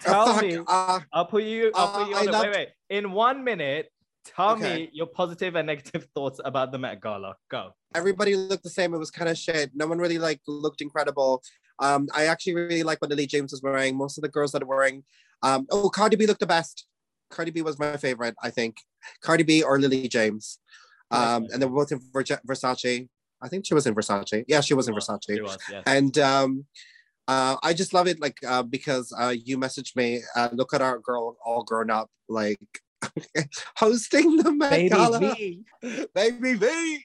tell me. uh, I'll put you. I'll put uh, you on it. Wait, wait. In one minute, tell Okay. me your positive and negative thoughts about the Met Gala. Go. everybody looked the same. It was kind of shit. No one really like looked incredible. Um, I actually really like what Lily James was wearing. Most of the girls that are wearing, um, oh, Cardi B looked the best. Cardi B was my favorite, I think. Cardi B or Lily James. Um, and they were both in Versace. I think she was in Versace. Yeah, she was in Versace. She was, yes. And um, uh, I just love it, like uh, because uh, you messaged me. Uh, look at our girl, all grown up, like hosting the Met Baby Gala. V. Baby V.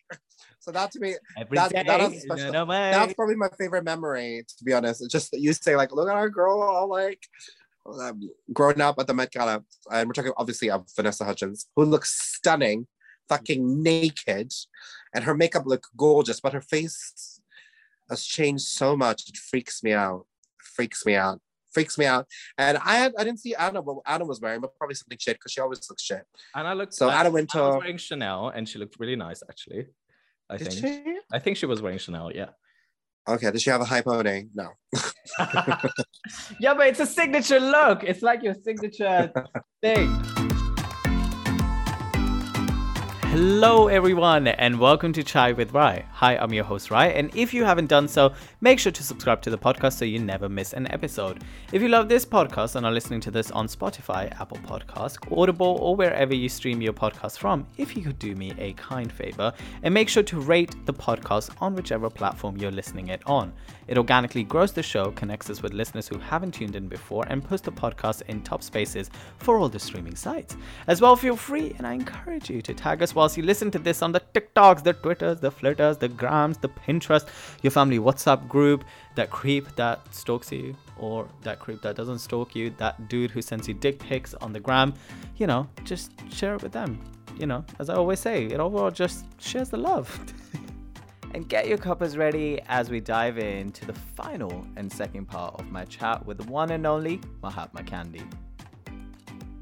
So that to me, Every That- that was special. way. that's probably my favorite memory. To be honest, it's just that you say like, look at our girl, all like um, growing up at the Met Gala, and we're talking obviously of Vanessa Hudgens, who looks stunning, fucking naked, and her makeup looked gorgeous, but her face has changed so much. It freaks me out. Freaks me out. Freaks me out. And I had I didn't see Anna what Anna was wearing, but probably something shit because she always looks shit. And I looked. So I, Anna went I was to- wearing Chanel, and she looked really nice, actually. I Did think. she? I think she was wearing Chanel. Yeah. Okay. Did she have a high pony? No. yeah, but it's a signature look. It's like your signature thing. Hello, everyone, and welcome to Chai with Rai. Hi, I'm your host, Rai, and if you haven't done so, make sure to subscribe to the podcast so you never miss an episode. If you love this podcast and are listening to this on Spotify, Apple Podcasts, Audible, or wherever you stream your podcast from, if you could do me a kind favor and make sure to rate the podcast on whichever platform you're listening it on. It organically grows the show, connects us with listeners who haven't tuned in before, and puts the podcast in top spaces for all the streaming sites. As well, feel free, and I encourage you to tag us whilst you listen to this on the TikToks, the Twitters, the Flitters, the Grams, the Pinterest, your family WhatsApp group, that creep that stalks you, or that creep that doesn't stalk you, that dude who sends you dick pics on the gram. You know, just share it with them. You know, as I always say, it overall just shares the love. and get your cuppers ready as we dive into the final and second part of my chat with the one and only Mahatma Khandi.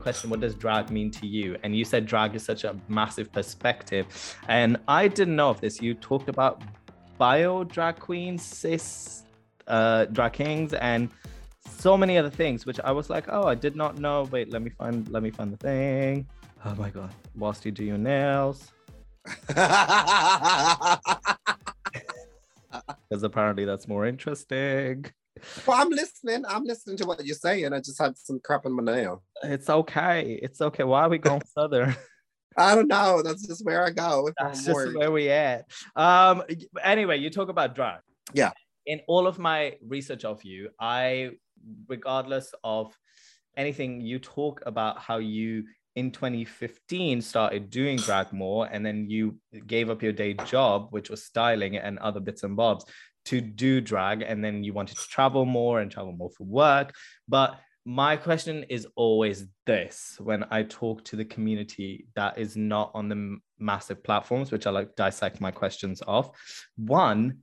Question What does drag mean to you? And you said drag is such a massive perspective. And I didn't know of this. You talked about bio drag queens, cis uh, drag kings, and so many other things, which I was like, oh, I did not know. Wait, let me find let me find the thing. Oh my god. Whilst you do your nails. Because apparently that's more interesting. Well, I'm listening. I'm listening to what you're saying. I just had some crap in my nail. It's okay. It's okay. Why are we going further? I don't know. That's just where I go. That's just bored. where we at. Um. Anyway, you talk about drag. Yeah. In all of my research of you, I, regardless of anything, you talk about how you in 2015 started doing drag more, and then you gave up your day job, which was styling and other bits and bobs, to do drag, and then you wanted to travel more and travel more for work. But my question is always this when I talk to the community that is not on the massive platforms, which I like dissect my questions off. One,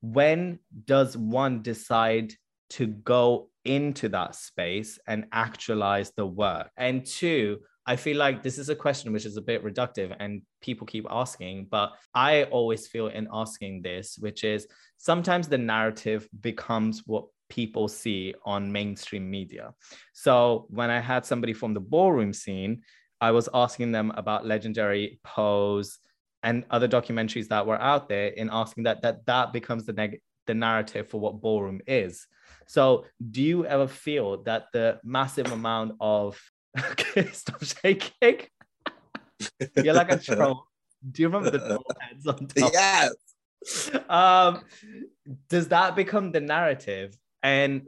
when does one decide to go into that space and actualize the work? And two, I feel like this is a question which is a bit reductive and people keep asking, but I always feel in asking this, which is sometimes the narrative becomes what people see on mainstream media. So when I had somebody from the ballroom scene, I was asking them about legendary pose and other documentaries that were out there in asking that that that becomes the neg- the narrative for what ballroom is. So do you ever feel that the massive amount of okay, stop shaking. You're like a troll. Do you remember the troll heads on top? yes. um, does that become the narrative? And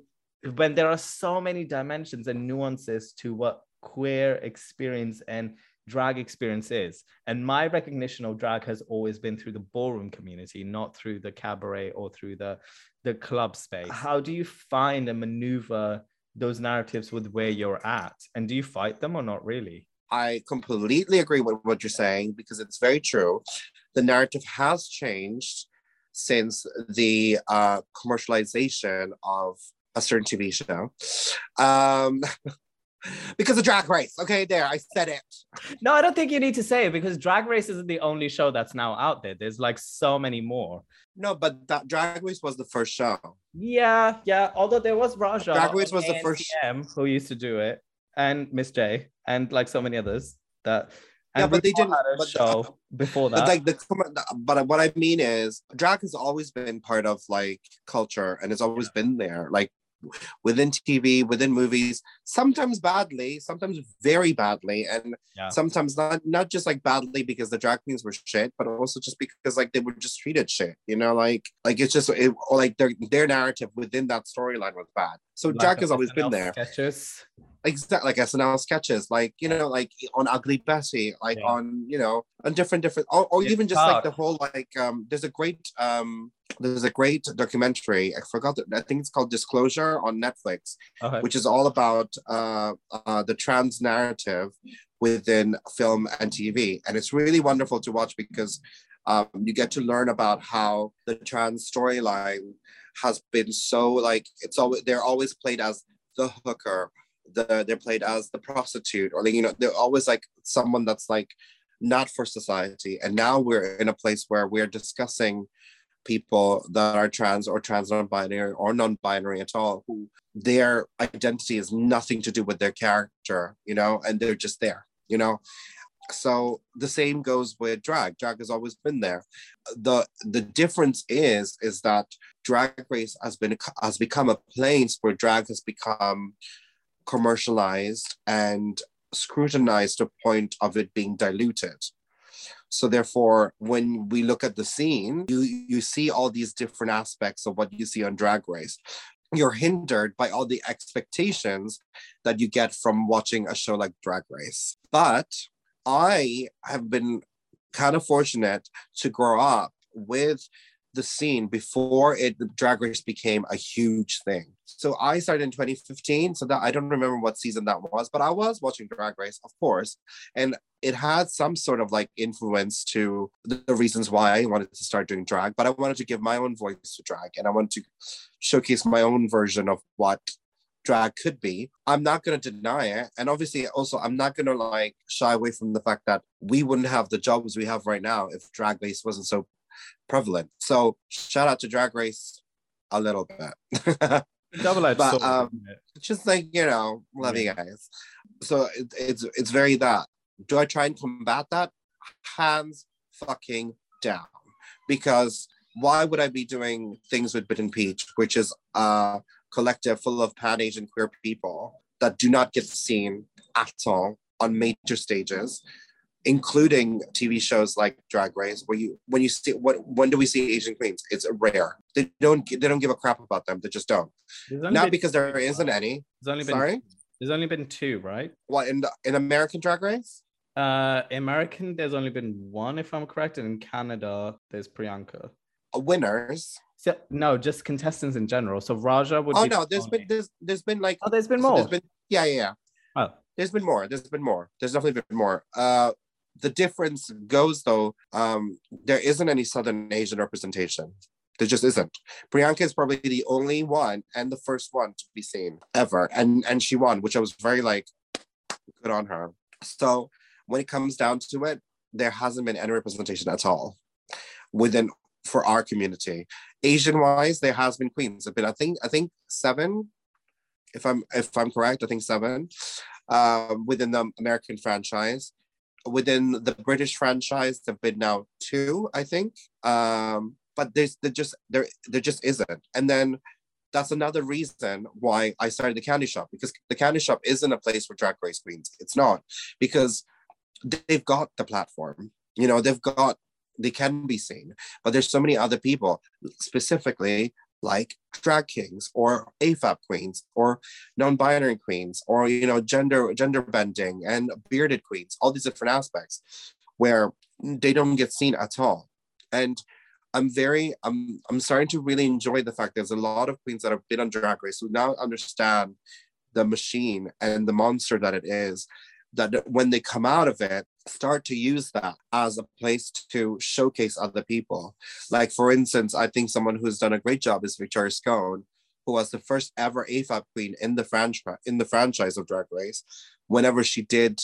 when there are so many dimensions and nuances to what queer experience and drag experience is, and my recognition of drag has always been through the ballroom community, not through the cabaret or through the the club space. How do you find and maneuver those narratives with where you're at, and do you fight them or not really? I completely agree with what you're saying because it's very true. The narrative has changed since the uh, commercialization of a certain TV show. Um, Because of Drag Race. Okay, there, I said it. No, I don't think you need to say it because Drag Race isn't the only show that's now out there. There's like so many more. No, but that Drag Race was the first show. Yeah, yeah. Although there was Raja. Drag Race was the first- ANTM who used to do it, and Miss J, and like so many others that. Yeah, but they didn't- had but, show before that. But like the but what I mean is drag has always been part of like culture and it's always been there. Like within TV, within movies, sometimes badly, sometimes very badly, and Yeah. sometimes not not just like badly because the drag queens were shit, but also just because like they were just treated shit. You know, like like it's just it, or like their their narrative within that storyline was bad. So Like drag has always been there. Sketches. Exactly, like SNL sketches, like you know, like on Ugly Betty, like Yeah. on you know, on different different, or, or even just like the whole like um. There's a great um. There's a great documentary. I forgot. The, I think it's called Disclosure on Netflix, Okay. which is all about uh, uh the trans narrative within film and TV, and it's really wonderful to watch because um you get to learn about how the trans storyline has been so like it's always they're always played as the hooker the they're played as the prostitute or like you know they're always like someone that's like not for society. And now we're in a place where we're discussing people that are trans or trans non-binary or non-binary at all who their identity has nothing to do with their character you know and they're just there you know? So the same goes with drag. Drag has always been there. The the difference is is that drag race has been has become a place where drag has become commercialized and scrutinized to point of it being diluted. So therefore, when we look at the scene, you you see all these different aspects of what you see on Drag Race. You're hindered by all the expectations that you get from watching a show like Drag Race. But I have been kind of fortunate to grow up with the scene before it drag race became a huge thing. So i started in 2015 so that i don't remember what season that was but i was watching drag race of course and it had some sort of like influence to the, reasons why i wanted to start doing drag but i wanted to give my own voice to drag and i wanted to showcase my own version of what drag could be. I'm not going to deny it and obviously also i'm not going to like shy away from the fact that we wouldn't have the jobs we have right now if drag race wasn't so prevalent. So shout out to drag race a little bit. Double-edged But, sword. um, just like you know love you guys. So it, it's it's very that. Do i try and combat that? Hands fucking down. Because why would i be doing things with Bitten Peach which is a collective full of pan asian queer people that do not get seen at all on major stages including tv shows like drag race where you when you see what when do we see asian queens it's rare they don't they don't give a crap about them they just don't not been because there two, isn't any There's only been sorry There's only been two, right? what in the, in American Drag Race? Uh, American, there's only been one, if I'm correct, and in Canada, there's Priyanka. Uh, Winners. So, no, just contestants in general. So Raja would. Oh be no, the there's only- been there's there's been like Oh, there's been more. There's been yeah yeah yeah. Oh, There's been more. There's been more. There's definitely been more. Uh, the difference goes though. Um, there isn't any Southern Asian representation. There just isn't. Priyanka is probably the only one and the first one to be seen ever, and and she won, which I was very like good on her. So when it comes down to it, there hasn't been any representation at all within for our community. Asian wise, there has been queens. Have been I think I think seven, if I'm if I'm correct, I think seven, um, within the American franchise. Within the British franchise, there've been now two, I think. Um, but there's there just there there just isn't. And then that's another reason why I started the candy shop because the candy shop isn't a place for drag race queens. It's not because they've got the platform. You know, they've got they can be seen, but there's so many other people, specifically like drag kings or AFAB queens or non-binary queens or you know gender gender bending and bearded queens, all these different aspects where they don't get seen at all. And I'm very I'm I'm starting to really enjoy the fact there's a lot of queens that have been on drag race who now understand the machine and the monster that it is that when they come out of it start to use that as a place to showcase other people like for instance i think someone who's done a great job is victoria scone who was the first ever AFAB queen in the franchise in the franchise of Drag Race, whenever she did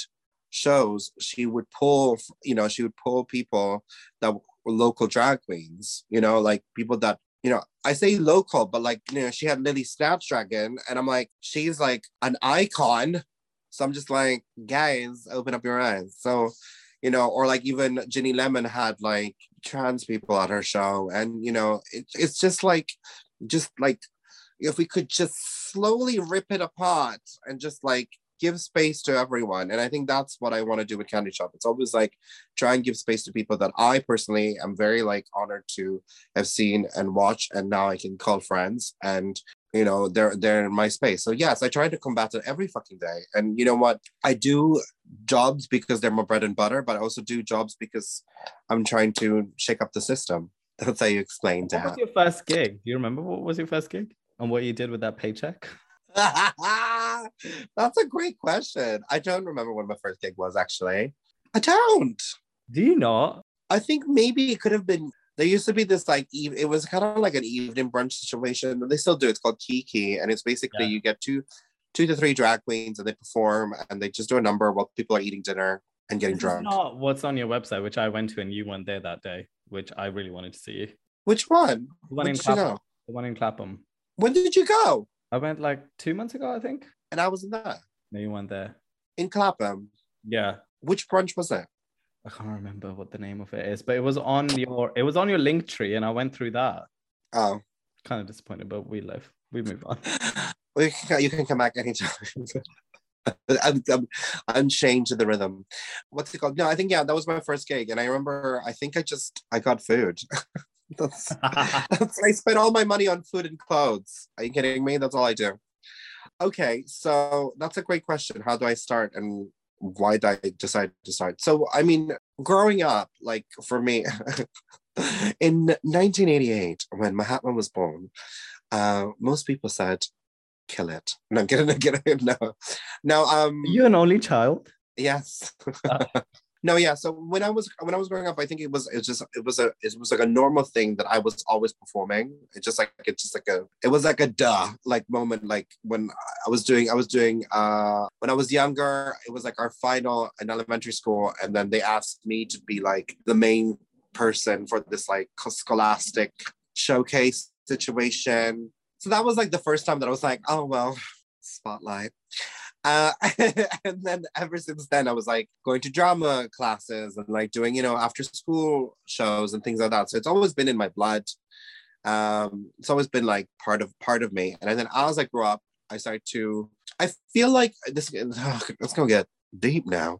shows, she would pull, you know, she would pull people that were local drag queens, you know, like people that, you know, I say local, but like, you know, she had Lily Snapdragon, and I'm like, she's like an icon. So I'm just like, guys, open up your eyes. So, you know, or like even Ginny Lemon had like trans people at her show, and you know, it, it's just like, just like, if we could just slowly rip it apart and just like give space to everyone. And I think that's what I want to do with Candy Shop. It's always like try and give space to people that I personally am very like honored to have seen and watch, and now I can call friends and you know they're they're in my space so yes i try to combat it every fucking day and you know what i do jobs because they're my bread and butter but i also do jobs because i'm trying to shake up the system that's how you explain What that was your first gig? Do you remember what was your first gig and what you did with that paycheck? That's a great question. I don't remember when my first gig was actually. I don't. Do you not? I think maybe it could have been. There used to be this like eve- it was kind of like an evening brunch situation. They still do. It's called Kiki, and it's basically Yeah. you get two, two to three drag queens, and they perform, and they just do a number while people are eating dinner and getting This is drunk. not what's on your website, which I went to, and you weren't there that day, which I really wanted to see. Which one? The one in did you Clapham. The one in Clapham. When did you go? I went like two months ago, I think. And I was in there No, you weren't there. in Clapham. Yeah. Which brunch was it? I can't remember what the name of it is, but it was on your it was on your link tree, and I went through that. Oh, Kind of disappointed, but we live. We move on. well, you can, you can come back anytime. I'm, I'm, I'm chained to the rhythm. What's it called? No, I think yeah, that was my first gig, and I remember. I think I just I got food. that's, that's I spent all my money on food and clothes. Are you kidding me? That's all I do. Okay, so that's a great question. How do I start, and why did I decide to start? So I mean, growing up, like for me, in 1988, when Mahatma was born, uh, most people said, "Kill it." No, I'm kidding. I'm. No, no. Um, Are you an only child? yes. Uh. No, yeah. So when I was when I was growing up, I think it was it was just it was a it was like a normal thing that I was always performing. It's just like it's just like a it was like a duh like moment like when I was doing I was doing uh when I was younger. It was like our final in elementary school, and then they asked me to be like the main person for this like scholastic showcase situation. So that was like the first time that I was like, oh well, spotlight. Uh, and then ever since then, I was like going to drama classes and like doing, you know, after school shows and things like that. So it's always been in my blood. Um, it's always been like part of part of me. And then as I grew up, I started to. I feel like this. Let's go get deep now,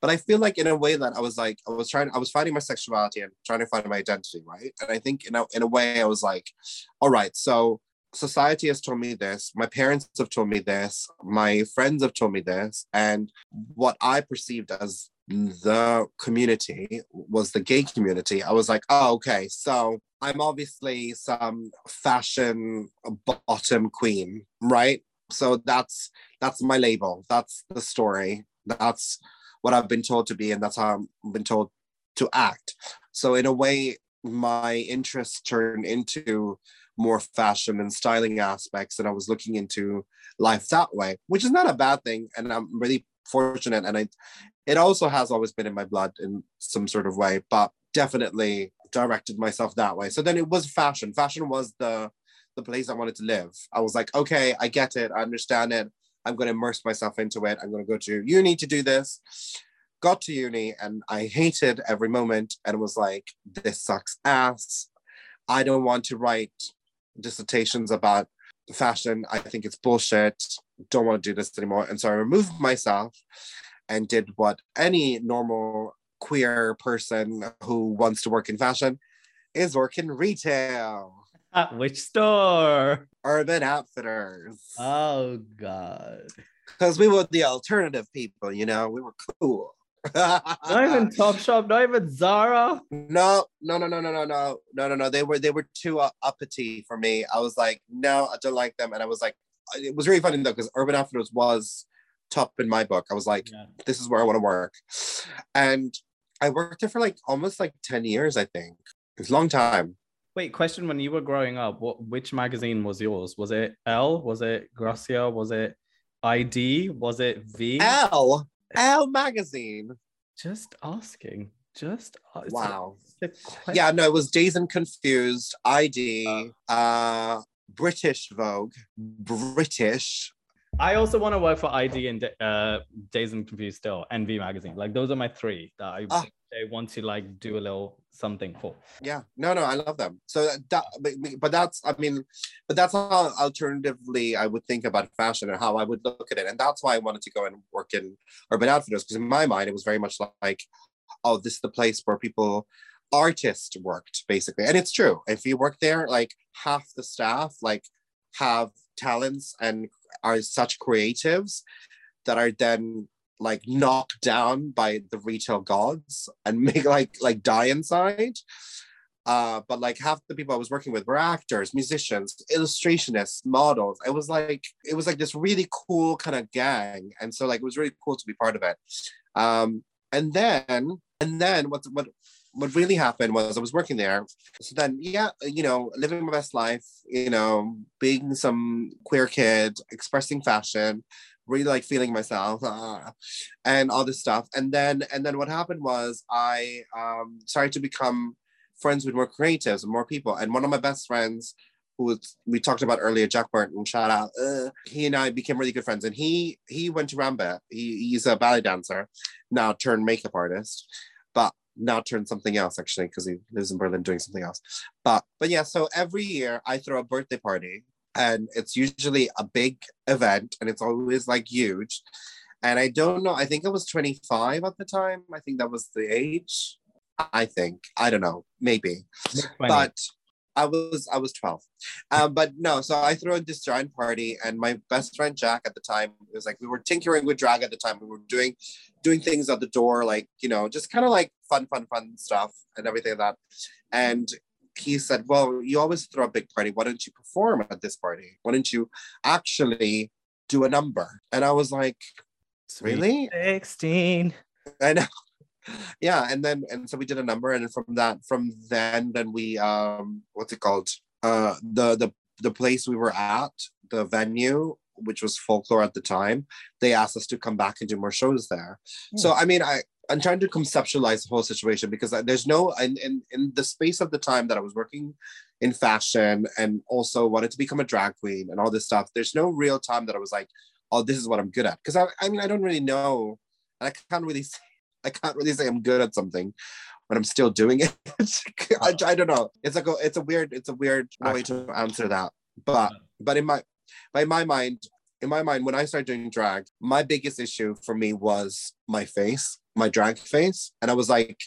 but I feel like in a way that I was like I was trying. I was finding my sexuality and trying to find my identity, right? And I think in a in a way I was like, all right, so society has told me this, my parents have told me this, my friends have told me this, and what I perceived as the community was the gay community. I was like, oh, okay, so I'm obviously some fashion bottom queen, right? So that's that's my label. That's the story. That's what I've been told to be, and that's how I've been told to act. So in a way, my interest turned into more fashion and styling aspects and i was looking into life that way which is not a bad thing and i'm really fortunate and i it also has always been in my blood in some sort of way but definitely directed myself that way. So then it was fashion. Fashion was the the place i wanted to live. I was like okay i get it. I understand it. I'm going to immerse myself into it. I'm going to go to uni to do this. Got to uni and i hated every moment and was like this sucks ass. I don't want to write dissertations about fashion. I think it's bullshit. Don't want to do this anymore. And so I removed myself and did what any normal queer person who wants to work in fashion is work in retail. At which store? Urban Outfitters. Oh God. Because we were the alternative people, you know, we were cool. Not even Topshop, not even Zara. No, no, no, no, no, no, no, no, no, no. They were they were too uh, uppity for me. I was like, no, I don't like them. And I was like, it was really funny though because Urban Outfitters was top in my book. I was like, Yeah. this is where I want to work, and I worked there for like almost like ten years. I think it's a long time. Wait, question: When you were growing up, what which magazine was yours? Was it Elle? Was it Grazia? Was it ID? Was it V? Elle, Elle magazine. Just asking. Just uh, Wow. Yeah, no, it was Dazed and Confused, ID, uh, British Vogue, British. I also want to work for ID and uh, Dazed and Confused still, and V magazine. Like those are my three that I, Ah. I want to like do a little something for. Yeah, no, no, I love them. So that, but, but that's, I mean, but that's how alternatively I would think about fashion and how I would look at it, and that's why I wanted to go and work in Urban Outfitters because in my mind it was very much like, oh, this is the place where people, artists worked basically, and it's true. If you work there, like half the staff like have talents and are such creatives that are then like knocked down by the retail gods and make like like die inside. Uh but like half the people i was working with were actors musicians illustrationists models. It was like it was like this really cool kind of gang. And so like it was really cool to be part of it. Um and then and then what what what really happened was I was working there. So then, yeah, you know, living my best life, you know, being some queer kid, expressing fashion, really like feeling myself, and all this stuff. And then, and then what happened was I um, started to become friends with more creatives and more people. And one of my best friends, who was, we talked about earlier, Jack Burton, shout out. Uh, he and I became really good friends. And he he went to Rambert. He, he's a ballet dancer, now turned makeup artist, but now turned something else actually because he lives in Berlin doing something else. But but yeah, so every year I throw a birthday party and it's usually a big event and it's always like huge. And I don't know, I think I was 25 at the time. I think that was the age. I think. I don't know, maybe. But I was I was 12. Um, but no, so I threw this giant party and my best friend Jack at the time it was like we were tinkering with drag at the time. We were doing doing things at the door, like you know, just kind of like fun, fun, fun stuff and everything like that. And he said, Well, you always throw a big party. Why don't you perform at this party? Why don't you actually do a number? And I was like, Really? 16. I know. Yeah, and then and so we did a number, and from that, from then, then we um, what's it called? Uh, the the the place we were at, the venue, which was folklore at the time, they asked us to come back and do more shows there. So I mean, I I'm trying to conceptualize the whole situation because there's no in, in in the space of the time that I was working in fashion and also wanted to become a drag queen and all this stuff. There's no real time that I was like, oh, this is what I'm good at. Because I, I mean, I don't really know. I can't really say, I can't really say I'm good at something when I'm still doing it. I, I don't know. It's like a, it's a weird it's a weird way to answer that. But but in my but in my mind in my mind when I started doing drag, my biggest issue for me was my face, my drag face, and I was like.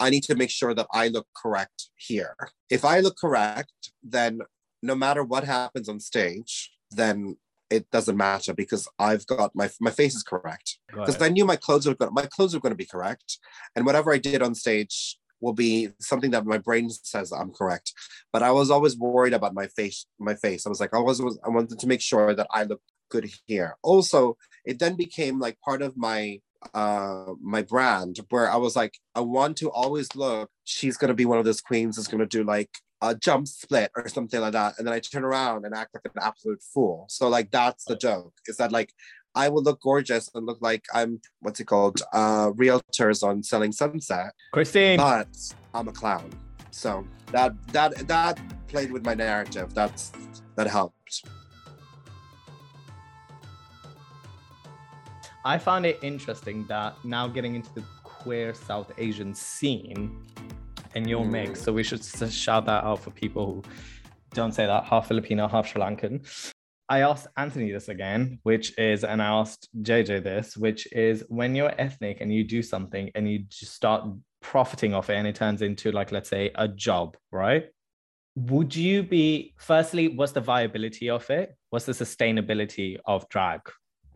I need to make sure that I look correct here. If I look correct, then no matter what happens on stage, then it doesn't matter because I've got my my face is correct because. I knew my clothes were going my clothes were going to be correct, and whatever I did on stage will be something that my brain says I'm correct. But I was always worried about my face. My face. I was like, I was, was I wanted to make sure that I look good here. Also, it then became like part of my uh my brand where I was like, I want to always look. She's gonna be one of those queens that's gonna do like a jump split or something like that. And then I turn around and act like an absolute fool. So like that's the joke. Is that like I will look gorgeous and look like I'm what's it called? Uh realtors on selling sunset, Christine. but I'm a clown. So that that that played with my narrative. That's that helped. I found it interesting that now getting into the queer South Asian scene and your Mm. mix. So we should shout that out for people who don't say that half Filipino, half Sri Lankan. I asked Anthony this again, which is, and I asked JJ this, which is when you're ethnic and you do something and you just start profiting off it and it turns into, like, let's say, a job, right? Would you be, firstly, what's the viability of it? What's the sustainability of drag?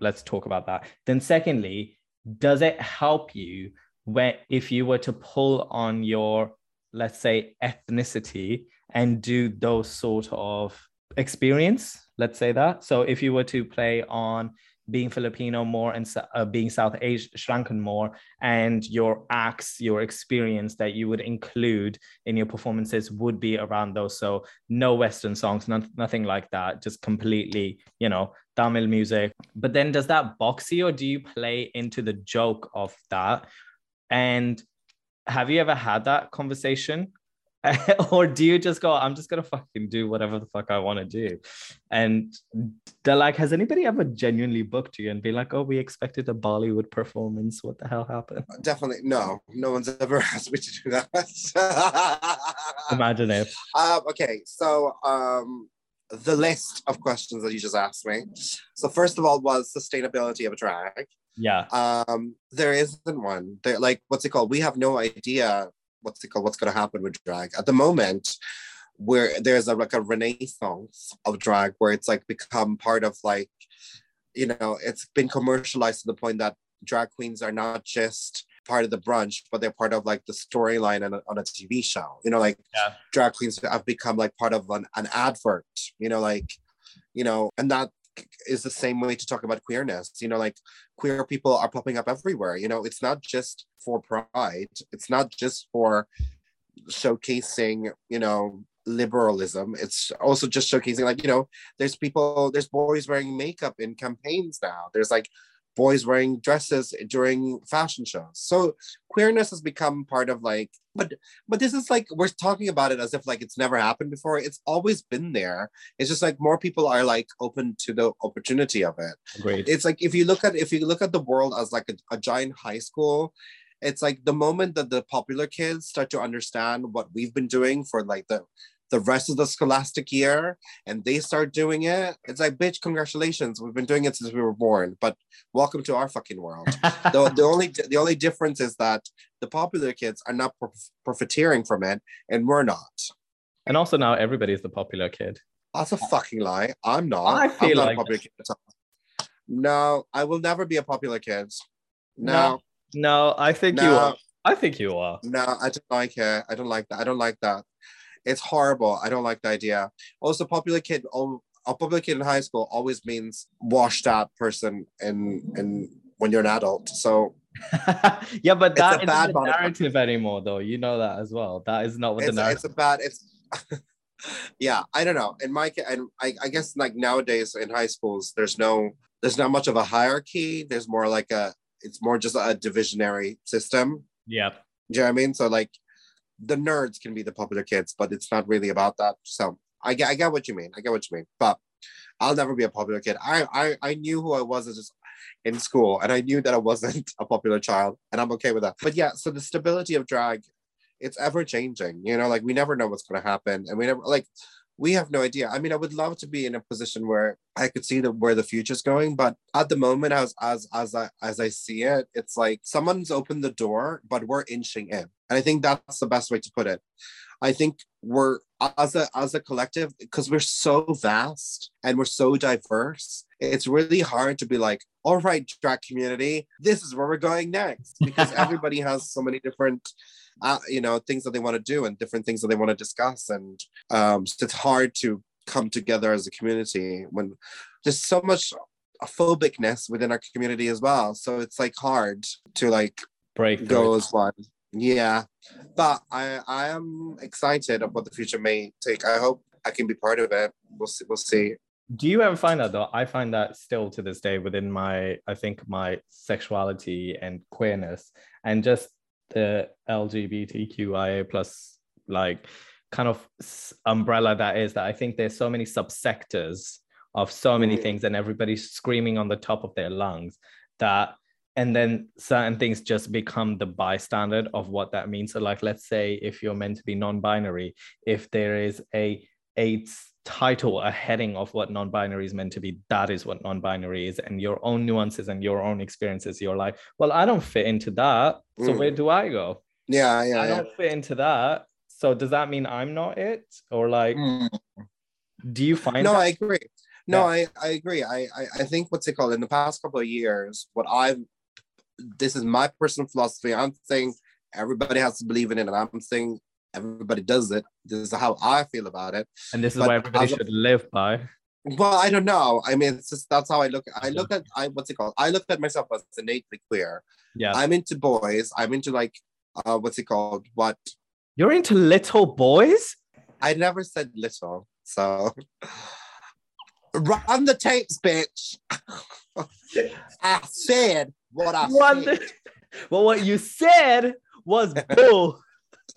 Let's talk about that. Then, secondly, does it help you when if you were to pull on your, let's say, ethnicity and do those sort of experience let's say that so if you were to play on being Filipino more and uh, being South Asian Sri more, and your acts, your experience that you would include in your performances would be around those. So no Western songs, not, nothing like that, just completely, you know, Tamil music. But then does that box you or do you play into the joke of that? And have you ever had that conversation? or do you just go, I'm just gonna fucking do whatever the fuck I want to do? And they're like, has anybody ever genuinely booked you and be like, oh, we expected a Bollywood performance. What the hell happened? Definitely no. No one's ever asked me to do that. Imagine if. Um, okay, so um the list of questions that you just asked me. So first of all was sustainability of a drag. Yeah. Um, there isn't one. There like what's it called? We have no idea what's it called, what's gonna happen with drag. At the moment, where there's a like a renaissance of drag where it's like become part of like, you know, it's been commercialized to the point that drag queens are not just part of the brunch, but they're part of like the storyline on a, on a TV show. You know, like yeah. drag queens have become like part of an, an advert, you know, like, you know, and that is the same way to talk about queerness. You know, like queer people are popping up everywhere. You know, it's not just for pride, it's not just for showcasing, you know, liberalism. It's also just showcasing, like, you know, there's people, there's boys wearing makeup in campaigns now. There's like boys wearing dresses during fashion shows. So queerness has become part of like, but but this is like we're talking about it as if like it's never happened before. It's always been there. It's just like more people are like open to the opportunity of it. Great. It's like if you look at if you look at the world as like a, a giant high school, it's like the moment that the popular kids start to understand what we've been doing for like the the rest of the scholastic year and they start doing it, it's like, bitch, congratulations. We've been doing it since we were born, but welcome to our fucking world. the, the only the only difference is that the popular kids are not prof- profiteering from it and we're not. And also now everybody's the popular kid. That's a fucking lie. I'm not. I feel I'm like popular kid. No, I will never be a popular kid. No. No, no I think No. you are. I think you are. No, I don't like it. I don't like that. I don't like that. It's horrible. I don't like the idea. Also, popular kid, oh, a popular kid in high school always means washed out person in in when you're an adult. So yeah, but It's a that isn't bad the body- narrative anymore, though. You know that as well. That is not what the it's, narrative. it's a bad it's yeah i don't know in my case, and I, I guess like nowadays in high schools there's no there's not much of a hierarchy there's more like a it's more just a divisionary system yeah. do you know what i mean so like the nerds can be the popular kids but it's not really about that. So i get i get what you mean. I get what you mean. But i'll never be a popular kid. I i, I knew who i was as in school and i knew that i wasn't a popular child and i'm okay with that. But yeah so the stability of drag it's ever changing you know? Like we never know what's going to happen and we never like we have no idea. I mean i would love to be in a position where i could see the, where the future's going but at the moment as as as i as i see it it's like someone's opened the door but we're inching in and i think that's the best way to put it. I think we're as a as a collective because we're so vast and we're so diverse it's really hard to be like all right drag community this is where we're going next because everybody has so many different uh, you know things that they want to do and different things that they want to discuss. And um so it's hard to come together as a community when there's so much phobicness within our community as well. So it's like hard to like Break go as one yeah but i i am excited of what the future may take i hope i can be part of it we'll see we'll see Do you ever find that though? I find that still to this day within my, I think my sexuality and queerness and just the LGBTQIA plus like kind of umbrella that is that I think there's so many subsectors of so many Mm. things and everybody's screaming on the top of their lungs that and then certain things just become the bystander of what that means so like let's say if you're meant to be non-binary if there is a a title a heading of what non-binary is meant to be that is what non-binary is and your own nuances and your own experiences you're like well i don't fit into that so Mm. where do i go yeah yeah, i yeah. don't fit into that so does that mean i'm not it or like Mm. do you find no that? i agree no I, I agree I, I i think what's it called in the past couple of years what i've this is my personal philosophy i'm saying everybody has to believe in it and i'm saying everybody does it this is how i feel about it and this is but what everybody should live by Well, I don't know. I mean, it's just that's how I look. I look at I what's it called? I look at myself as innately queer. Yeah. I'm into boys. I'm into like uh what's it called? What You're into little boys? I never said little, so run the tapes, bitch. I said what I What said. well, what you said was bull.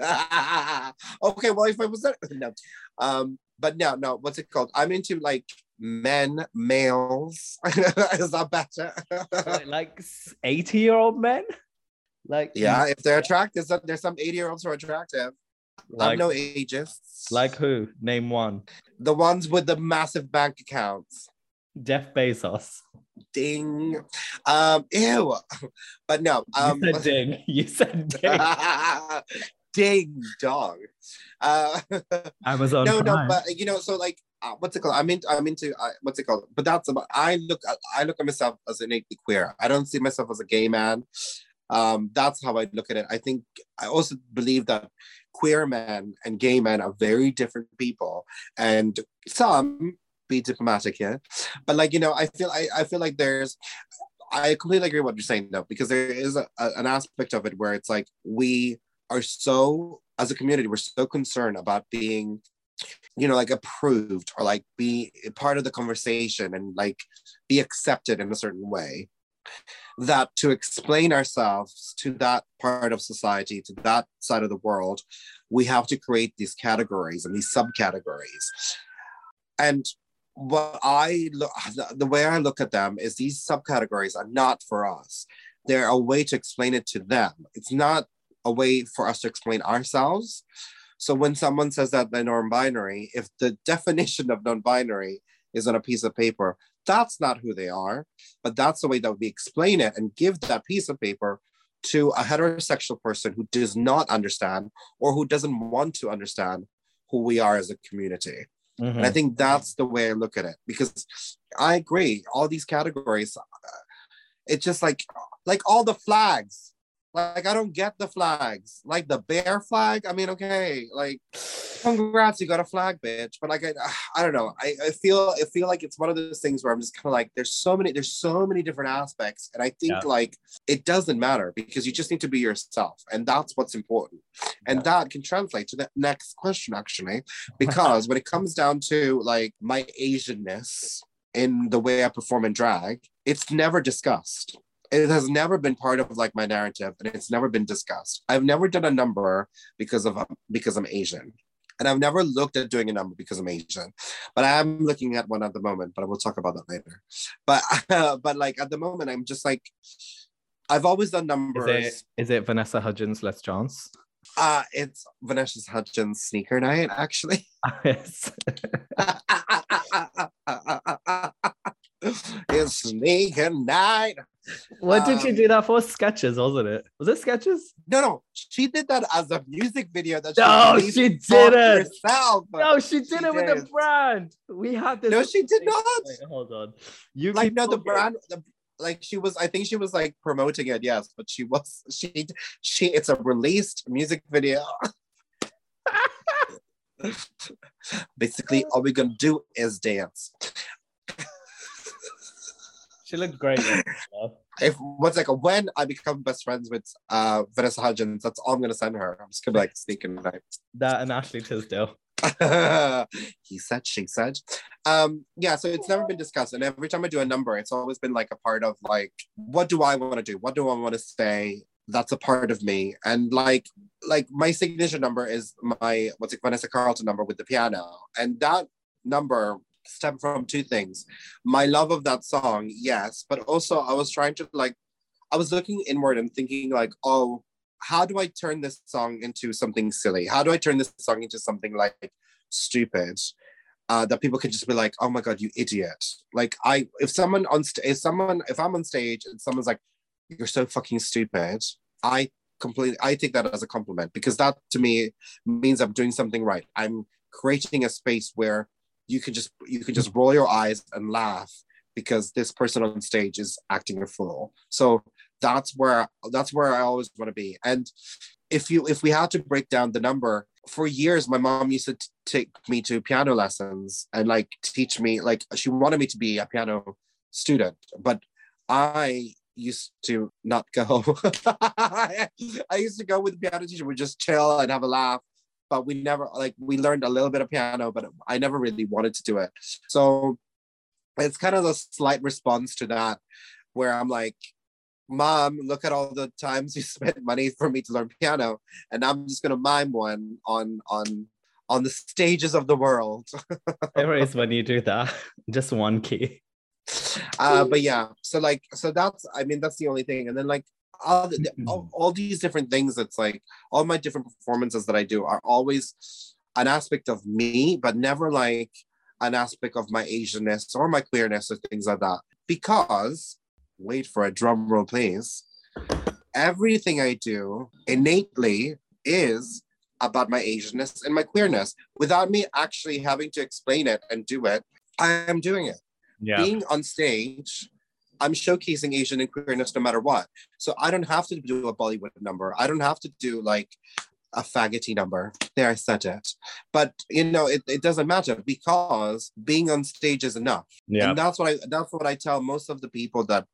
okay, well, if I was that, no. Um, but no, no, what's it called? I'm into like men, males. Is that better? like 80 year old men? Like, yeah, if they're attractive, there's, there's some 80 year olds who are attractive. I'm like, no ageist. like who? Name one. the ones with the massive bank accounts. Jeff Bezos. Ding. Um, ew. But no. Um, you said ding. You said ding. ding dong. Uh, Amazon no, no, but you know, so like, uh, what's it called? I'm into, I'm into, uh, what's it called? But that's about. I look, I look at myself as innately queer. I don't see myself as a gay man. Um, that's how I look at it. I think I also believe that queer men and gay men are very different people, and some be diplomatic here, but like you know, I feel, I, I feel like there's. I completely agree with what you're saying though, because there is a, a- an aspect of it where it's like we are so as a community we're so concerned about being you know like approved or like be part of the conversation and like be accepted in a certain way that to explain ourselves to that part of society to that side of the world we have to create these categories and these subcategories and what i look the way i look at them is these subcategories are not for us they're a way to explain it to them it's not a way for us to explain ourselves. So when someone says that they're non-binary, if the definition of non-binary is on a piece of paper, that's not who they are, but that's the way that we explain it and give that piece of paper to a heterosexual person who does not understand or who doesn't want to understand who we are as a community. Mhm. And I think that's the way I look at it because I agree. All these categories, uh, it's just like like all the flags. Like I don't get the flags. Like the bear flag. I mean, okay, like congrats, you got a flag, bitch. But like I, I don't know. I, I feel I feel like it's one of those things where I'm just kind of like, there's so many, there's so many different aspects, and I think Yeah. like it doesn't matter because you just need to be yourself, and that's what's important. And that can translate to the next question actually, because when it comes down to like my Asianness in the way I perform in drag, it's never discussed. It has never been part of like my narrative, and it's never been discussed. I've never done a number because of because I'm Asian, and I've never looked at doing a number because I'm Asian. But I am looking at one at the moment. But I will talk about that later. But but like at the moment, I'm just like I've always done Is numbers. it, is it Vanessa Hudgens' Let's Chance? Uh, it's Vanessa Hudgens sneaker night, actually. yes. it's sneaker night. What did she Um, do that for? Sketches, wasn't it? Was it sketches? No, no, she did that as a music video that she No, she didn't. herself. No, she did She it with the brand. We had this. No, she did not. Wait, hold on. You Like no, the brand, the, like she was. I think she was like promoting it. Yes, but she was. She she. It's a released music video. Basically, all we're gonna do is dance. She looked great. in if what's like when I become best friends with uh Vanessa Hudgens, that's all I'm gonna send her. I'm just gonna be like sneaking night. that and Ashley Tisdale. he said, she said. Um, yeah, so it's never been discussed. And every time I do a number, it's always been like a part of like, what do I want to do? What do I want to say? That's a part of me. And like, like my signature number is my what's it, Vanessa Carlton number with the piano. And that number stemmed from two things. My love of that song, yes, but also I was trying to like, I was looking inward and thinking like, oh, how do I turn this song into something silly? How do I turn this song into something like stupid? Uh, that people can just be like, oh my god, you idiot! Like I, if someone on, st- if someone, if I'm on stage and someone's like, you're so fucking stupid, I completely, I take that as a compliment because that to me means I'm doing something right. I'm creating a space where you can just, you can just roll your eyes and laugh because this person on stage is acting a fool. So that's where that's where I always want to be. And if you if we had to break down the number for years, my mom used to t- take me to piano lessons and like teach me, like, she wanted me to be a piano student, but I used to not go. I used to go with the piano teacher. We just chill and have a laugh, but we never like we learned a little bit of piano, but I never really wanted to do it. So it's kind of a slight response to that, where I'm like, Mom, look at all the times you spent money for me to learn piano, and I'm just gonna mime one on on on the stages of the world. There is when you do that, just one key. uh, but yeah, so like, so that's, I mean, that's the only thing. And then like, all, the, Mm-hmm. all, all these different things, it's like all my different performances that I do are always an aspect of me, but never like an aspect of my Asianness or my queerness or things like that. Because, wait for a drum roll, please. Everything I do innately is about my Asianness and my queerness. Without me actually having to explain it and do it, I am doing it Yeah. being on stage, I'm showcasing Asian and queerness no matter what. So I don't have to do a Bollywood number. I don't have to do like a faggoty number. There, I said it. But you know, it, it doesn't matter because being on stage is enough. Yeah. And that's what I that's what I tell most of the people that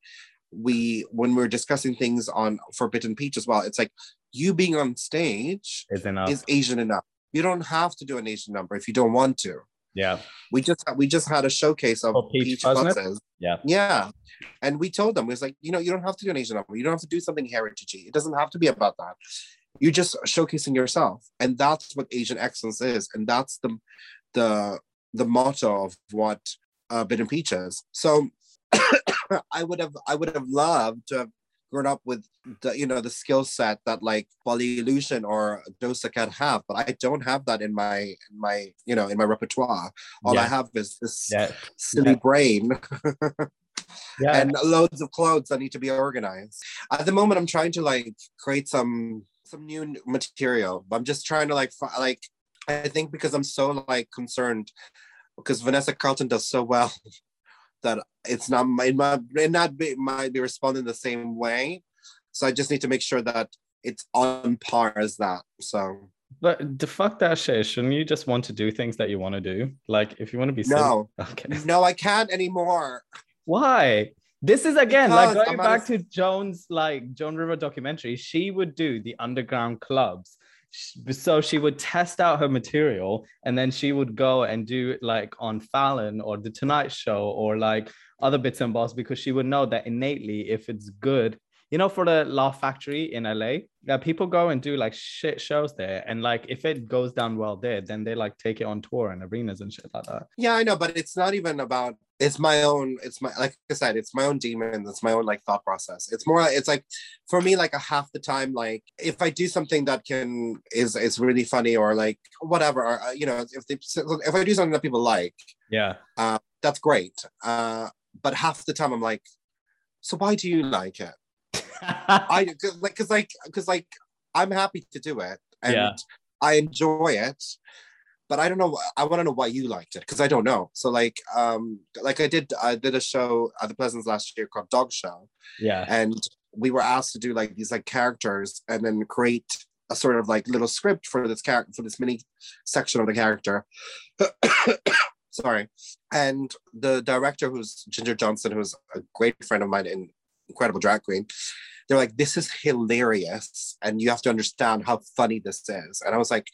we when we're discussing things on Forbidden Peach as well. It's like you being on stage Is enough. is Asian enough. You don't have to do an Asian number if you don't want to yeah. we just we just had a showcase of Oh, Peach peach. Yeah. Yeah. And we told them, it was like, you know, you don't have to do an Asian number. You don't have to do something heritagey. It doesn't have to be about that. You're just showcasing yourself. And that's what Asian excellence is. And that's the the the motto of what uh Bitten Peach is. So I would have I would have loved to have grown up with the you know the skill set that like Bolly Illusion or Dosa Cat have, but I don't have that in my in my you know in my repertoire. All I have is this Yeah. silly Yeah. brain Yeah. and loads of clothes that need to be organized. At the moment, I'm trying to like create some some new material. But I'm just trying to like like I think because I'm so like concerned because Vanessa Carlton does so well that it's not it might, it not be, might be responding the same way. So I just need to make sure that it's on par as that. So But the fuck that shit. Shouldn't you just want to do things that you want to do? Like if you want to be silly- no, Okay. no, I can't anymore. Why? This is again like going back to Joan's like Joan River documentary. She would do the underground clubs. So she would test out her material and then she would go and do like on Fallon or the Tonight Show or like other bits and bobs because she would know that innately if it's good, you know, for the Laugh Factory in LA, yeah, uh, people go and do like shit shows there. And like if it goes down well there, then they like take it on tour and arenas and shit like that. Yeah, I know, but it's not even about. It's my own. It's my like I said. It's my own demon It's my own like thought process. It's more. It's like for me, like a half the time, like if I do something that can is is really funny or like whatever, or uh, you know, if they if I do something that people like, Yeah. uh, that's great. Uh, but half the time, I'm like, so why do you like it? I cause, like because like because like I'm happy to do it and Yeah. I enjoy it, but I don't know. I want to know why you liked it because I don't know. So like um like I did I did a show at the Pleasance last year called Dog Show, yeah. and we were asked to do like these like characters and then create a sort of like little script for this character for this mini section of the character. Sorry. And the director, who's Ginger Johnson, who's a great friend of mine and incredible drag queen, they're like, this is hilarious. And you have to understand how funny this is. And I was like,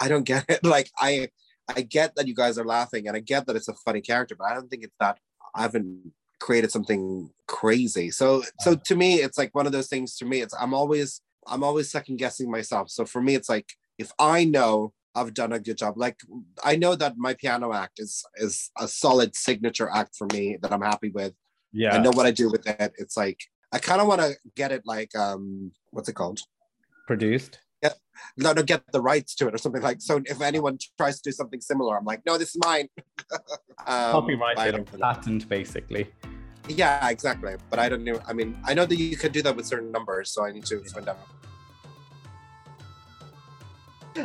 I don't get it. Like, I I get that you guys are laughing and I get that it's a funny character, but I don't think it's that I haven't created something crazy. So so to me, it's like one of those things to me, it's I'm always I'm always second guessing myself. So for me, it's like if I know I've done a good job, like I know that my piano act is is a solid signature act for me that I'm happy with. Yeah. I know what I do with it. It's like I kind of want to get it like um what's it called? Produced. No, no, get the rights to it or something like. So if anyone tries to do something similar, I'm like, no, this is mine. um, I Copyrighted or don't know. patent, basically. Yeah, exactly. But I don't know. I mean, I know that you can do that with certain numbers, so I need to find out.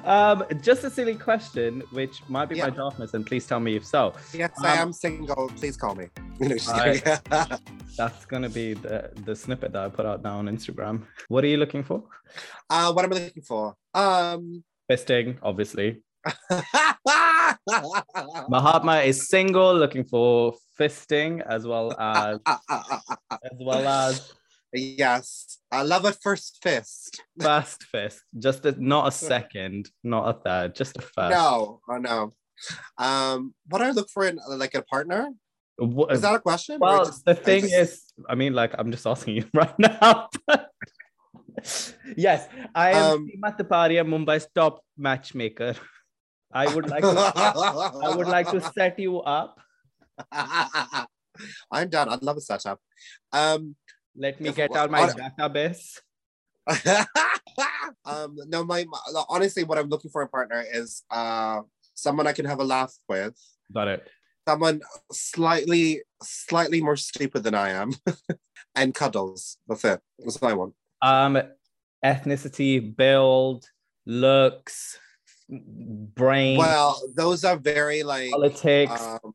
Um, just a silly question, which might be my darkness, and please tell me if so. Yes, I Um, am single. Please call me. You know, just Right. kidding. That's gonna be the the snippet that I put out now on Instagram. What are you looking for? uh, what am I looking for? Um, Fisting, obviously. Mahatma is single, looking for fisting as well as as well as yes, I love at first fist. first fist. Just a, not a second, not a third, just a first. No, oh no. Um, what do I look for in like a partner? Wha- Is that a question? well, just- the thing just- is, I mean, like, I'm just asking you right now. yes, I am Um, Seema Taparia, Mumbai's top matchmaker. I would like to, I would like to set you up. I'm down. I'd love a setup. Um, Let me get out my database. um, no, my, my honestly, what I'm looking for in a partner is uh someone I can have a laugh with, Got it. someone slightly, slightly more stupid than I am, and cuddles. That's it. That's what I want. Um, ethnicity, build, looks, brain, Well, those are very like politics. um,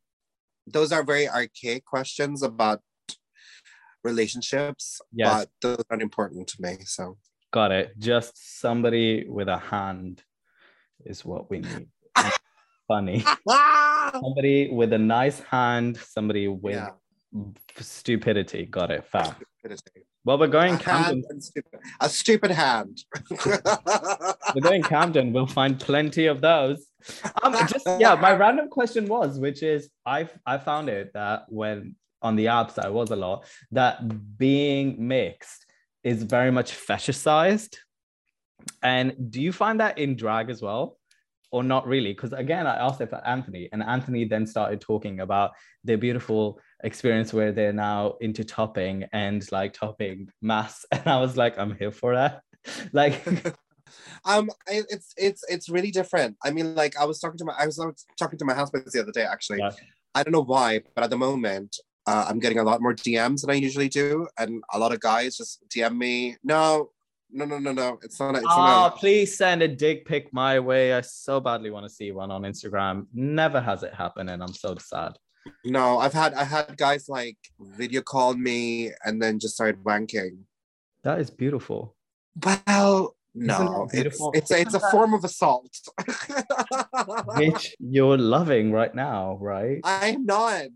those are very archaic questions about relationships, Yes. but those aren't important to me. So Got it. Just somebody with a hand is what we need. Funny. Somebody with a nice hand, somebody with Yeah. stupidity. Got it. Fab. Stupidity. Well, we're going hand Camden. stupid- a stupid hand. We're going Camden. We'll find plenty of those. Um, just yeah. My random question was, which is, I I found it that when on the apps I was a lot that being mixed is very much fetishized. And do you find that in drag as well? Or not really? Because again, I asked it for Anthony, and Anthony then started talking about their beautiful experience where they're now into topping and like topping mass. And I was like, I'm here for that. like, um, it's it's it's really different. I mean, like I was talking to my I was talking to my husband the other day. Actually, Yeah. I don't know why, but at the moment, uh, I'm getting a lot more DMs than I usually do, and a lot of guys just DM me. No, no, no, no, no. It's not. It's oh, not. please send a dick pic my way. I so badly want to see one on Instagram. Never has it happened, and I'm so sad. No, I've had I had guys like video call me and then just started wanking. That is beautiful. Well, no, it's it's a, it's a form of assault. Which you're loving right now, right? I'm not.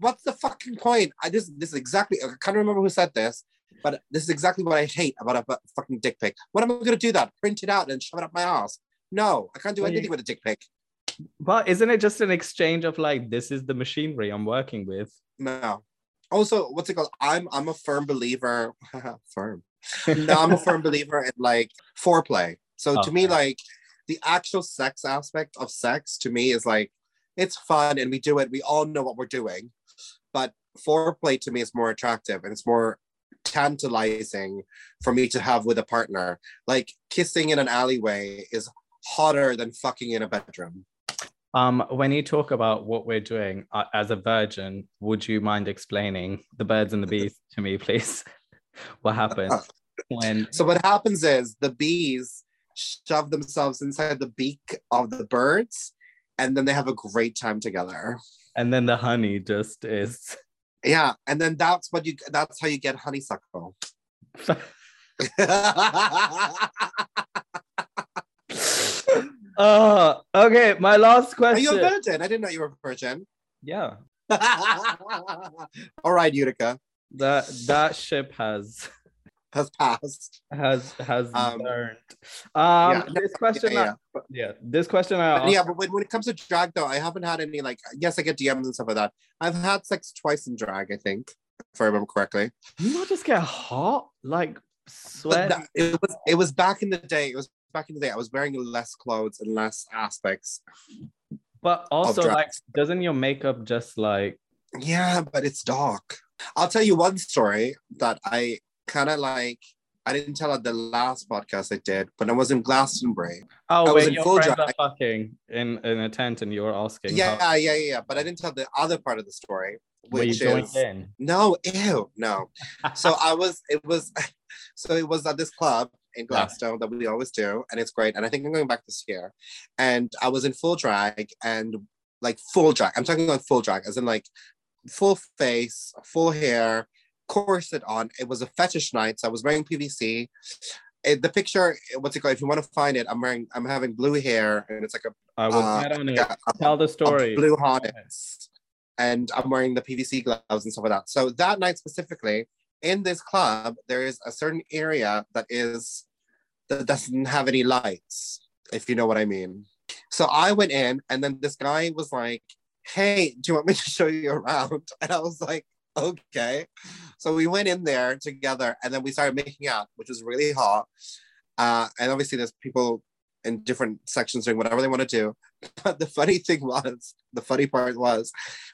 What's the fucking point? I just this is exactly I can't remember who said this, but this is exactly what I hate about a fu- fucking dick pic. What am I gonna do that? Print it out and shove it up my ass? No, I can't do anything with a dick pic. But isn't it just an exchange of like, this is the machinery I'm working with? No. Also, what's it called? I'm I'm a firm believer. firm. No, I'm a firm believer in like foreplay. So to me, like the actual sex aspect of sex to me is like it's fun and we do it. We all know what we're doing, but foreplay to me is more attractive and it's more tantalizing for me to have with a partner. Like kissing in an alleyway is hotter than fucking in a bedroom. Um, when you talk about what we're doing uh, as a virgin, would you mind explaining the birds and the bees to me, please? what happens when So what happens is the bees shove themselves inside the beak of the birds, and then they have a great time together. and then the honey just is Yeah, and then that's what you that's how you get honeysuckle. oh okay my last question. Are you a virgin? I didn't know you were a virgin. yeah All right, Utica that that ship has has passed. has has Um, burned um yeah, this question yeah, I- yeah. This question i yeah, but when, when it comes to drag though, I haven't had any like yes, I get DMs and stuff like that. I've had sex twice in drag, I think, if I remember correctly. you not just get hot like sweat that- it was it was back in the day. It was back in the day. I was wearing less clothes and less aspects. but also like doesn't your makeup just like Yeah, but it's dark. I'll tell you one story that I kind of like. I didn't tell at the last podcast I did, but I was in Glastonbury. oh I was in your full friends drag. are fucking in in a tent and you were asking Yeah, how, yeah, yeah, yeah. But I didn't tell the other part of the story, which is in no, ew, no. so I was, it was, so it was at this club in Yeah. That we always do, and it's great. And I think I'm going back this year. And I was in full drag and like full drag. I'm talking about full drag, as in like full face, full hair, corset on. It was a fetish night, so I was wearing PVC. it, the picture, what's it called? If you want to find it, I'm wearing, I'm having blue hair, and it's like a I will Uh, on it. a- Tell the story. blue harness, and I'm wearing the PVC gloves and stuff like that. So that night specifically, in this club, there is a certain area that is that doesn't have any lights, if you know what I mean. So I went in, and then this guy was like, "Hey, do you want me to show you around?" And I was like, "Okay." So we went in there together, and then we started making out, which was really hot. Uh, and obviously, there's people in different sections doing whatever they want to do. But the funny thing was, the funny part was,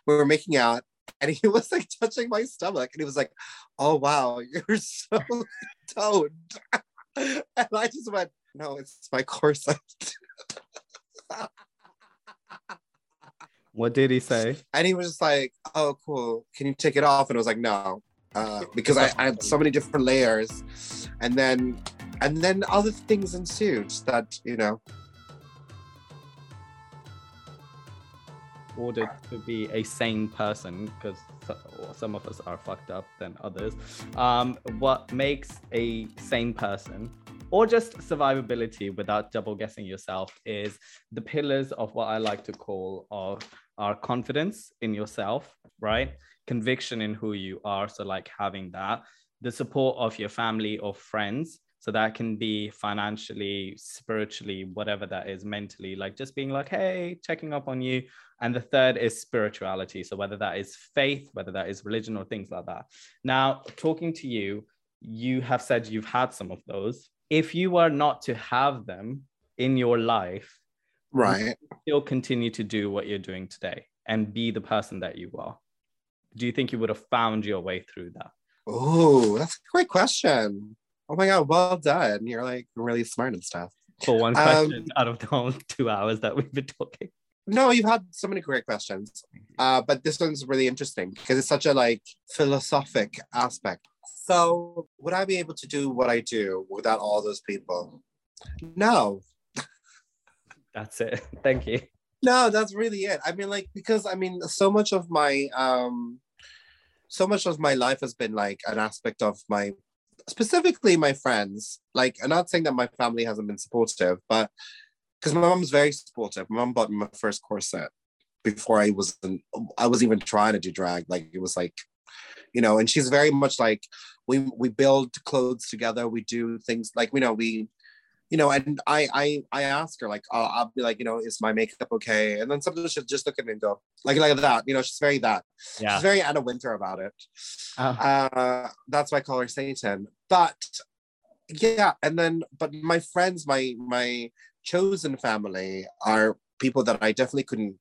we were making out, and he was like touching my stomach, and he was like, "Oh wow, you're so toned," and I just went, "No, it's my corset." What did he say? And he was just like, "Oh, cool. Can you take it off?" And I was like, "No," uh, because I, I had so many different layers, and then and then other things ensued that you know. ordered to be a sane person because some of us are fucked up than others um, what makes a sane person or just survivability without double guessing yourself is the pillars of what i like to call of our confidence in yourself right conviction in who you are so like having that the support of your family or friends so that can be financially spiritually whatever that is mentally like just being like hey checking up on you and the third is spirituality. So whether that is faith, whether that is religion or things like that. Now, talking to you, you have said you've had some of those. If you were not to have them in your life, Right. still continue to do what you're doing today and be the person that you are. Do you think you would have found your way through that? Oh, that's a great question. Oh my god, well done. You're like really smart and stuff. For one Um, question out of the whole two hours that we've been talking. No, you've had so many great questions. Uh, but this one's really interesting because it's such a like philosophic aspect. So would I be able to do what I do without all those people? No. That's it. Thank you. No, that's really it. I mean, like, because I mean, so much of my um so much of my life has been like an aspect of my specifically my friends. Like, I'm not saying that my family hasn't been supportive, but because my mom's very supportive. My mom bought me my first corset before I was I was even trying to do drag. Like it was like, you know, and she's very much like we we build clothes together. We do things like you know we, you know, and I I I ask her like I'll, I'll be like you know is my makeup okay? And then sometimes she'll just look at me and go like like that. You know, she's very that. Yeah. She's very Anna Wintour about it. Oh. Uh, that's why I call her Satan. But yeah, and then but my friends, my my chosen family are people that I definitely couldn't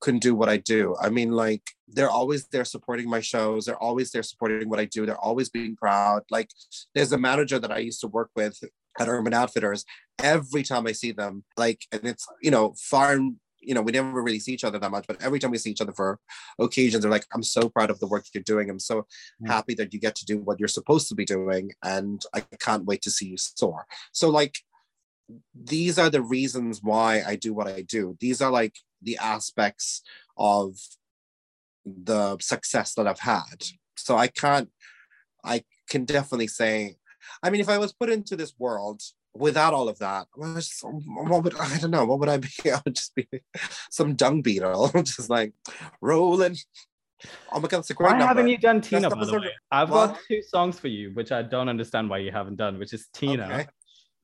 couldn't do what I do. I mean, like they're always there supporting my shows. They're always there supporting what I do. They're always being proud. Like there's a manager that I used to work with at Urban Outfitters. Every time I see them, like, and it's you know far. You know, we never really see each other that much, but every time we see each other for occasions, they're like, "I'm so proud of the work you're doing. I'm so Mm. happy that you get to do what you're supposed to be doing, and I can't wait to see you soar." So, like, these are the reasons why I do what I do. These are like the aspects of the success that I've had. So I can't, I can definitely say, I mean, if I was put into this world without all of that, what would I don't know, what would I be? I would just be some dung beetle, just like rolling. Oh my god, it's a great Why number. haven't you done Tina, by the a- way? I've what? got two songs for you, which I don't understand why you haven't done, which is Tina. Okay.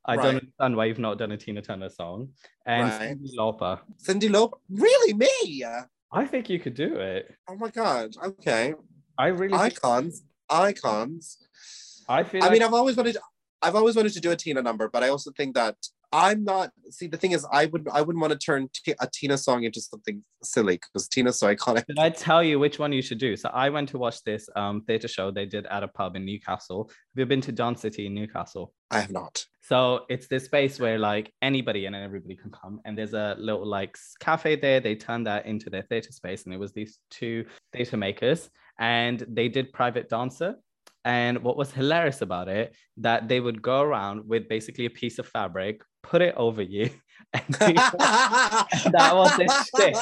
I Right. don't understand why you've not done a Tina Turner song. And Right. Cyndi Lauper. Cyndi Lauper, really me? I think you could do it. Oh my god, okay. I really think- Icons, icons. I feel I like mean, I've always wanted, I've always wanted to do a Tina number, but I also think that I'm not. See, the thing is, I would, I wouldn't want to turn t- a Tina song into something silly because Tina's so iconic. Did I tell you which one you should do? So I went to watch this um, theatre show they did at a pub in Newcastle. Have you been to Dance City in Newcastle? I have not. So it's this space where like anybody and everybody can come, and there's a little like cafe there. They turned that into their theatre space, and it was these two theatre makers, and they did private dancer. And what was hilarious about it that they would go around with basically a piece of fabric, put it over you, and that was their shtick.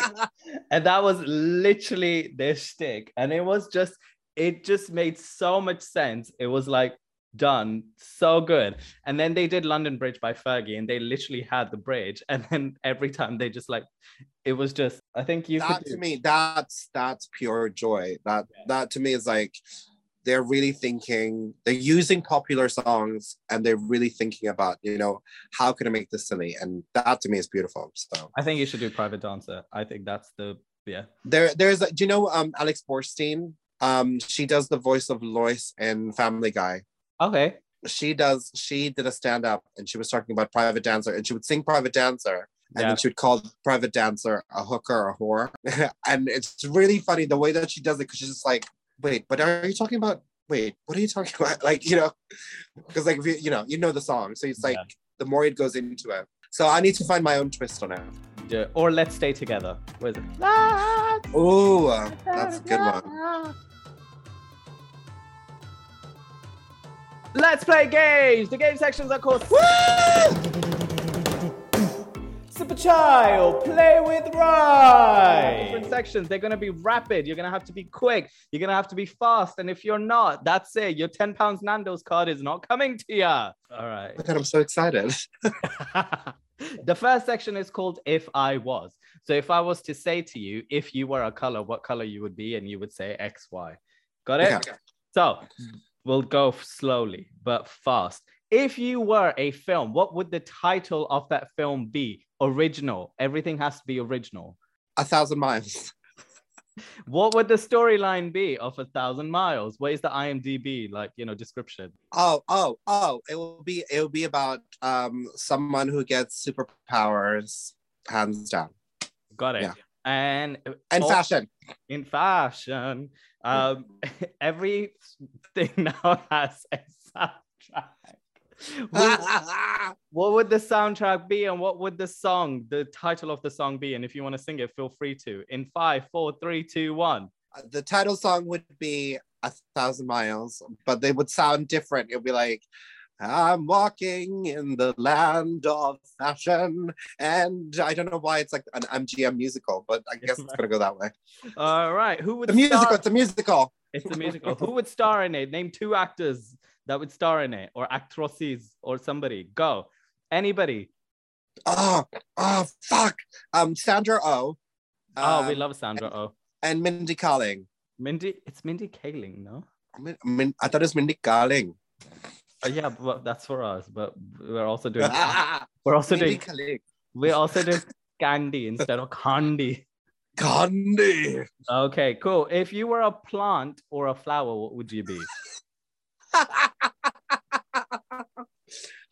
and that was literally their stick. And it was just, it just made so much sense. It was like done so good. And then they did London Bridge by Fergie, and they literally had the bridge. And then every time they just like, it was just. I think you. that to me that's that's pure joy that that to me is like they're really thinking they're using popular songs and they're really thinking about you know how can i make this silly and that to me is beautiful so I think you should do Private Dancer. I think that's the yeah. there there's a, do you know um alex borstein um she does the voice of lois in family guy Okay. she does she did a stand-up and she was talking about private dancer and she would sing private dancer and Yeah. then she would call private dancer a hooker or a whore and it's really funny the way that she does it because she's just like wait but are you talking about wait what are you talking about like you know because like you you know you know the song so it's like Yeah. the more it goes into it so i need to find my own twist on it Yeah. Or Let's Stay Together. What is it? Let's oh uh, that's a good one Let's play games. The game sections are called Super Child, play with Rai. Different sections. They're gonna be rapid. You're gonna have to be quick. You're gonna have to be fast. And if you're not, that's it. Your 10 pounds Nando's card is not coming to you. All right. My God, i'm so excited the first section is called If I Was. So if I was to say to you, if you were a color, what color you would be, and you would say XY. Got it? Okay. So we'll go slowly but fast. If you were a film, what would the title of that film be? Original. Everything has to be original. a thousand miles What would the storyline be of a thousand miles? What is the IMDb like, you know, description? Oh, oh, oh! It will be it will be about um someone who gets superpowers, hands down, Got it. Yeah. And and Oh. fashion. in fashion, um, everything now has a soundtrack. What would the soundtrack be, and what would the song, the title of the song be? And if you want to sing it, feel free to. In five, four, three, two, one. Uh, the title song would be a thousand miles, but they would sound different. It would be like. I'm walking in the land of fashion, and I don't know why it's like an MGM musical, but I guess it's gonna go that way. All right. Who would The musical, star? it's a musical. It's a musical. Who would star in it? Name two actors that would star in it, or actresses, or somebody. Go. Anybody. Oh, oh, fuck. Um, Sandra Oh. Oh, we um, love Sandra Oh. and Mindy Kaling. Mindy. It's Mindy Kaling, no? I, mean, I, mean, I thought it was Mindy Kaling. Uh, yeah, but that's for us. But we're also doing we're also Mindy doing Kaling. we're also doing candy instead of candy. Candy. Okay, cool. If you were a plant or a flower, what would you be?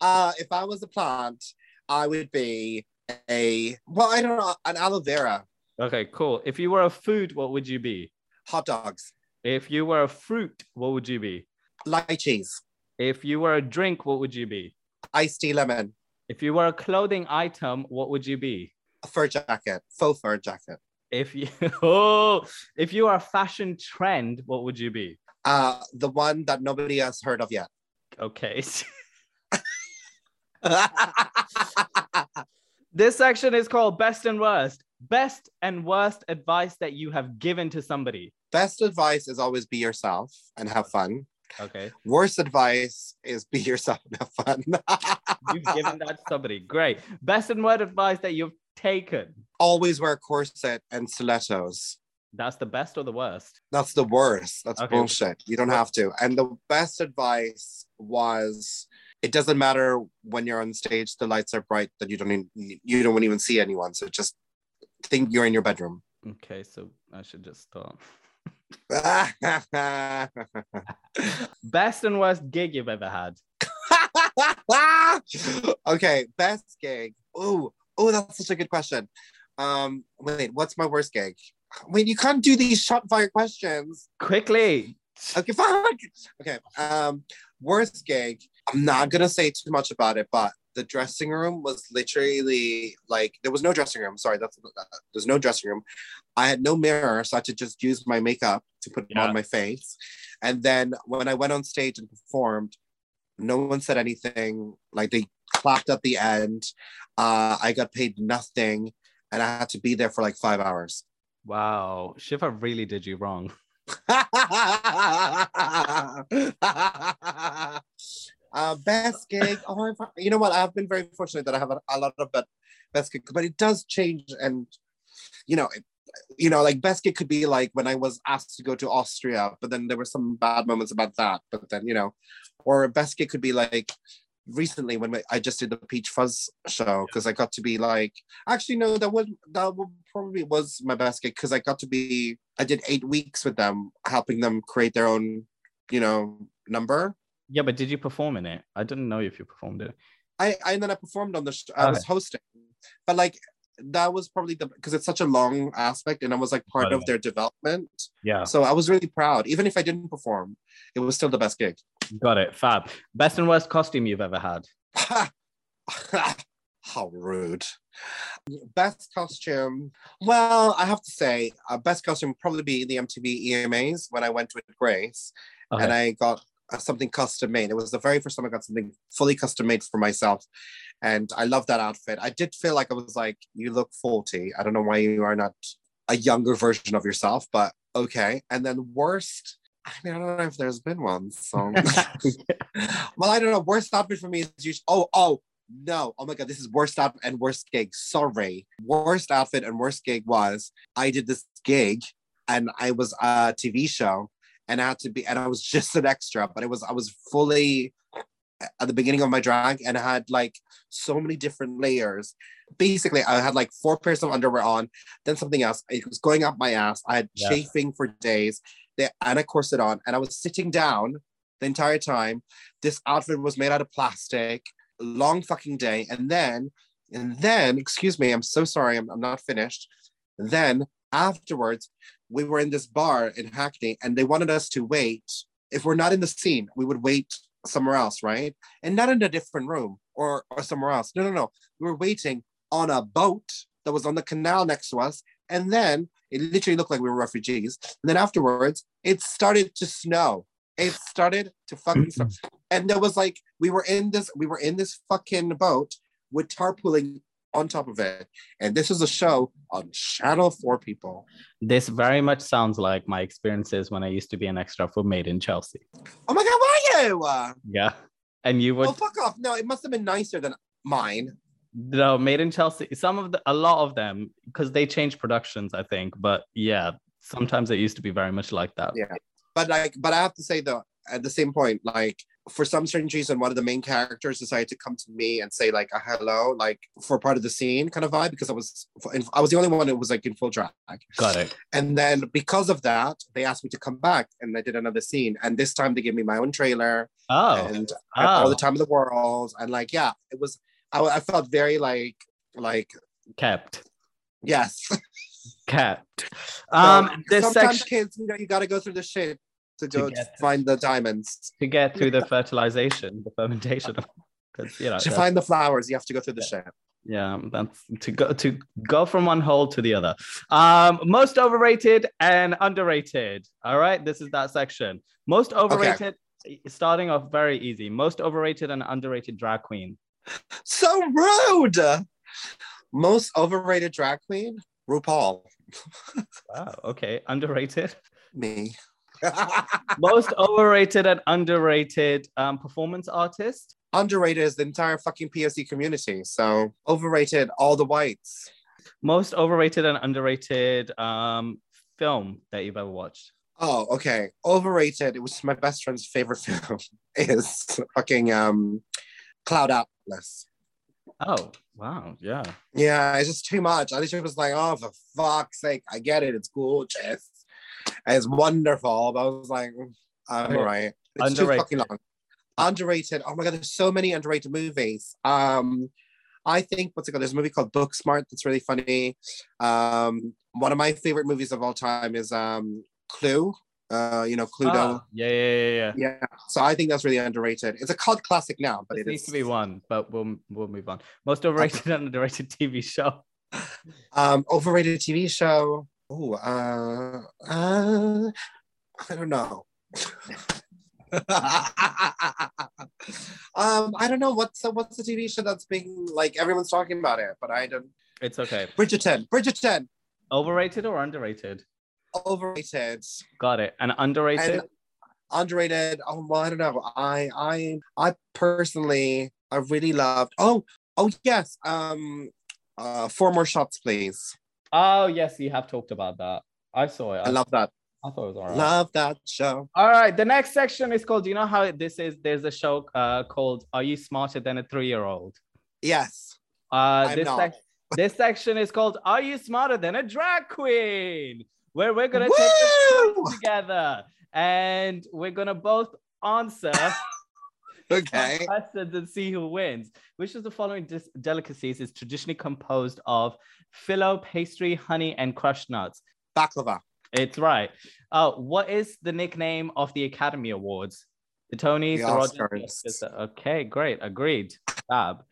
uh, if I was a plant, I would be a well, I don't know, an aloe vera, Okay, cool. If you were a food, what would you be? hot dogs, If you were a fruit, what would you be? lychees, If you were a drink, what would you be? iced tea lemon, If you were a clothing item, what would you be? a fur jacket, faux fur jacket, If you oh, if you are a fashion trend, what would you be? uh, the one that nobody has heard of yet. Okay. this section is called best and worst. Best and worst advice that you have given to somebody. Best advice is always be yourself and have fun. Okay. Worst advice is be yourself and have fun. You've given that to somebody. Great. Best and worst advice that you've taken. always wear corset and stilettos. That's the best or the worst? That's the worst. That's Okay. bullshit. You don't have to. And the best advice was it doesn't matter when you're on stage, the lights are bright that you don't even, you don't even see anyone. So just think you're in your bedroom. Okay, so I should just stop. Best and worst gig you've ever had. okay, best gig. Oh, oh, that's such a good question. Um, wait, what's my worst gig? Wait, you can't do these shot fire questions. Quickly. Okay, fuck. Okay. Um, worst gig. I'm not gonna say too much about it, but the dressing room was literally like there was no dressing room. Sorry, that's there's no dressing room. I had no mirror, so I had to just use my makeup to put Yeah. on my face. And then when I went on stage and performed, no one said anything. Like they clapped at the end. Uh, I got paid nothing, and I had to be there for like five hours. Wow. Shiva really did you wrong. Uh, gig. Oh, I've, you know what? I've been very fortunate that I have a, a lot of but best gig, but it does change, and you know, it, you know, like best gig could be like when I was asked to go to Austria, but then there were some bad moments about that. But then you know, or best gig could be like recently when I just did the Peach Fuzz show because I got to be like actually no that would that would probably was my best gig because I got to be I did eight weeks with them helping them create their own you know number Yeah, but did you perform in it? I didn't know if you performed it. I, I and then I performed on the sh- I was hosting but like that was probably the because it's such a long aspect and I was like part Got of it. their development Yeah, so I was really proud even if I didn't perform it was still the best gig got it. Fab. Best and worst costume you've ever had. How rude. Best costume. Well, I have to say, uh, best costume would probably be the MTV EMAs when I went with Grace Okay. and I got Uh, something custom made. It was the very first time I got something fully custom made for myself. And I love that outfit. I did feel like I was like, you look 40. I don't know why you are not a younger version of yourself, but okay. And then worst. I mean, I don't know if there's been one. So, well, I don't know. Worst outfit for me is usually. Oh, oh, no. Oh my God, this is worst outfit and worst gig. Sorry. Worst outfit and worst gig was I did this gig and I was a TV show and I had to be, and I was just an extra, but it was, I was fully at the beginning of my drag and I had like so many different layers. Basically, I had like four pairs of underwear on, then something else. It was going up my ass. I had Yeah. chafing for days, the, and a corset on, and I was sitting down the entire time. This outfit was made out of plastic, long fucking day. And then, and then, excuse me, I'm so sorry, I'm, I'm not finished. Then afterwards, we were in this bar in Hackney and they wanted us to wait. If we're not in the scene, we would wait somewhere else, right? And not in a different room or, or somewhere else. No, no, no. We were waiting on a boat that was on the canal next to us. And then it literally looked like we were refugees. And then afterwards, it started to snow. It started to fucking snow. And there was like, we were in this, we were in this fucking boat with tarpooling on top of it. And this is a show on Channel 4 people. This very much sounds like my experiences when I used to be an extra for Made in Chelsea. Oh my God, were you? Uh, Yeah. And you would oh, fuck off. No, it must have been nicer than mine. no Made in Chelsea. Some of the a lot of them because they changed productions, I think. But yeah, sometimes it used to be very much like that. Yeah. But like, but I have to say though, at the same point, like for some strange reason, one of the main characters decided to come to me and say like a hello, like for part of the scene kind of vibe, because I was I was the only one who was like in full drag. Got it. And then because of that, they asked me to come back and I did another scene. And this time they gave me my own trailer Oh, and had all oh. the time in the world. And like, yeah, it was I, I felt very like like kept. yes. Kept. Um, this sometimes section kids, you know, you gotta go through the shit to go get- find the diamonds. to get through the fertilization, the fermentation, because you know. to find the flowers, you have to go through the shit. Yeah, that's to go to go from one hole to the other. Um, most overrated and underrated. All right, this is that section. Most overrated. Starting off very easy. Most overrated and underrated drag queen. So rude. Most overrated drag queen, RuPaul. Wow. Okay. Underrated. Me. Most overrated and underrated um, performance artist. Underrated is the entire fucking POC community. So overrated, all the whites. Most overrated and underrated um, film that you've ever watched. Oh, okay. Overrated. It was my best friend's favorite film. Is fucking um, Cloud Atlas. Oh, wow. Yeah. Yeah, it's just too much. I literally was like, oh, for fuck's sake, I get it. It's gorgeous. It's wonderful. But I was like, all Okay. It's Underrated. too fucking long. Underrated. Oh my god, there's so many underrated movies. Um, I think what's it called? There's a movie called Booksmart that's really funny. Um, one of my favorite movies of all time is um Clue. Uh, you know, Cluedo. Ah, yeah, yeah, yeah, yeah. Yeah. So I think that's really underrated. It's a cult classic now, but This it needs is to be one, but we'll we'll move on. Most overrated and underrated TV show. um overrated TV show. Oh, uh, uh, I don't know. um, I don't know what's the, what's the TV show that's being like everyone's talking about it, but I don't. It's okay. Bridgerton, Bridgerton, Overrated or underrated? overrated, Got it. And underrated. and underrated. Oh, well, I don't know. I I I personally I really loved. Oh, oh yes. Um, uh, four more shots, please. Oh yes, you have talked about that. I saw it. I love that. I thought it was alright. Love that show. All right, the next section is called. Do you know how this is? There's a show uh, called "Are You Smarter Than a Three-Year-Old?" Yes. Uh, I'm this not. sec- this section is called "Are You Smarter Than a Drag Queen?" Where we're gonna take a together, and we're gonna both answer Okay. questions and see who wins. Which of the following dis- delicacies is traditionally composed of phyllo, pastry, honey, and crushed nuts? Baklava. It's right. Uh, what is the nickname of the Academy Awards? The Tonys, The the, Rogers. Okay, great. Agreed. Fab.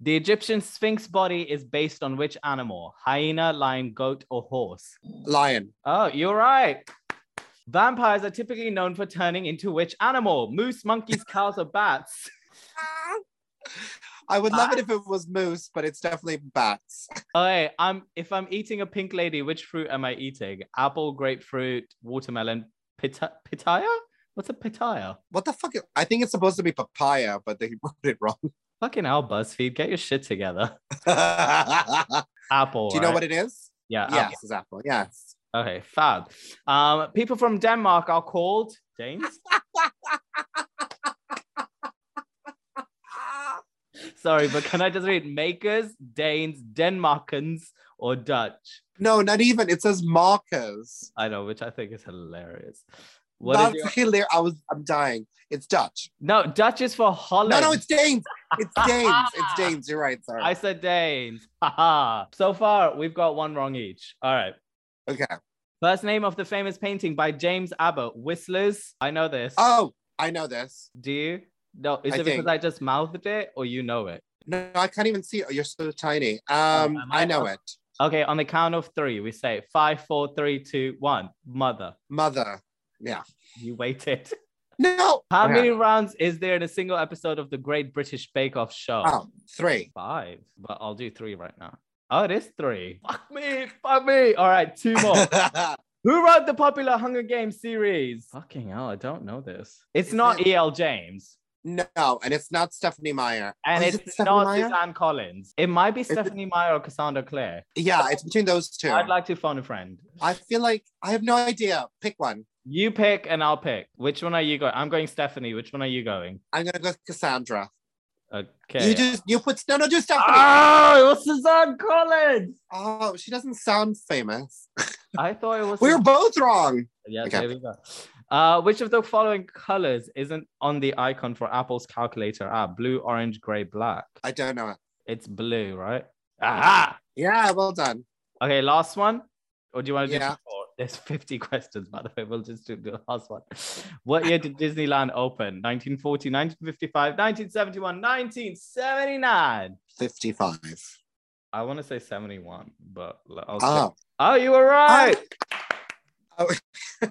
The Egyptian Sphinx body is based on which animal? Hyena, lion, goat, or horse? Lion. Oh, you're right. Vampires are typically known for turning into which animal? Moose, monkeys, cows, or bats? I would love it if it was moose, but it's definitely bats. Okay, I'm if I'm eating a pink lady, which fruit am I eating? Apple, grapefruit, watermelon, pita- pitaya? What's a pitaya? What the fuck? I think it's supposed to be papaya, but they wrote it wrong. Fucking hell, BuzzFeed, get your shit together. Apple. Do Apple. you know right? what it is? Yeah. Yes, it's apple. Yes. Okay, fab. Um, people from Denmark are called Danes. Sorry, but can I just read makers, Danes, Denmarkans, or Dutch? No, not even. It says markers. I know, which I think is hilarious. What That's your... hilarious. I was. I'm dying. It's Dutch. No, Dutch is for Holland. No, no, it's Danes. It's Danes. It's Danes. You're right. Sorry. I said Danes. So far, we've got one wrong each. All right. Okay. First name of the famous painting by James Abbott, Whistlers. I know this. Oh, I know this. Do you? No, is I it because. I just mouthed it or you know it? No, I can't even see it. You're so tiny. Um, I I? know it. Okay, on the count of three, we say five, four, three, two, one. Mother. Mother. Yeah. You waited. No. How Okay. many rounds is there in a single episode of the Great British Bake Off show? Oh, three. Five, but I'll do three right now. Oh, it is three. Fuck me, fuck me. All right, two more. Who wrote the popular Hunger Games series? Fucking hell, I don't know this. It's Is not it- E.L. James. no, and it's not Stephanie Meyer. And Oh, it's it not Meyer? Suzanne Collins. It might be it- Stephanie Meyer or Cassandra Clare. Yeah, it's between those two. I'd like to phone a friend. I feel like I have no idea. Pick one. You pick and I'll pick. Which one are you going? I'm going Stephanie. Which one are you going? I'm gonna go Cassandra. Okay. You just you put no no do Stephanie. Oh, it was Suzanne Collins. Oh, she doesn't sound famous. I thought it was. We were both wrong. Yeah, Okay. there we go. Uh, which of the following colors isn't on the icon for Apple's calculator app? Blue, orange, gray, black. I don't know. It's blue, right? Aha! Yeah, well done. Okay, last one. Or do you want to do Yeah. There's 50 questions, by the way. We'll just do the last one. What year did Disneyland open? 1940, 1955, 1971, 1979. 55. I want to say 71, but I'll Oh. Oh, you were right. Oh.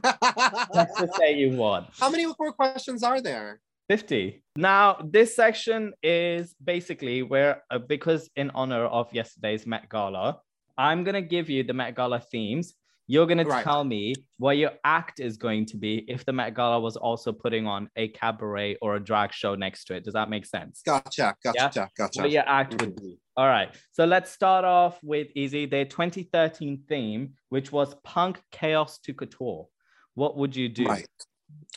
Let's just say you won. How many more questions are there? 50. Now, this section is basically where, uh, because in honor of yesterday's Met Gala, I'm going to give you the Met Gala themes. You're going to tell me what your act is going to be if the Met Gala was also putting on a cabaret or a drag show next to it. Does that make sense? Gotcha, gotcha, gotcha. What your act would be. All right. So let's start off with easy. Their 2013 theme, which was punk chaos to couture. What would you do? Right.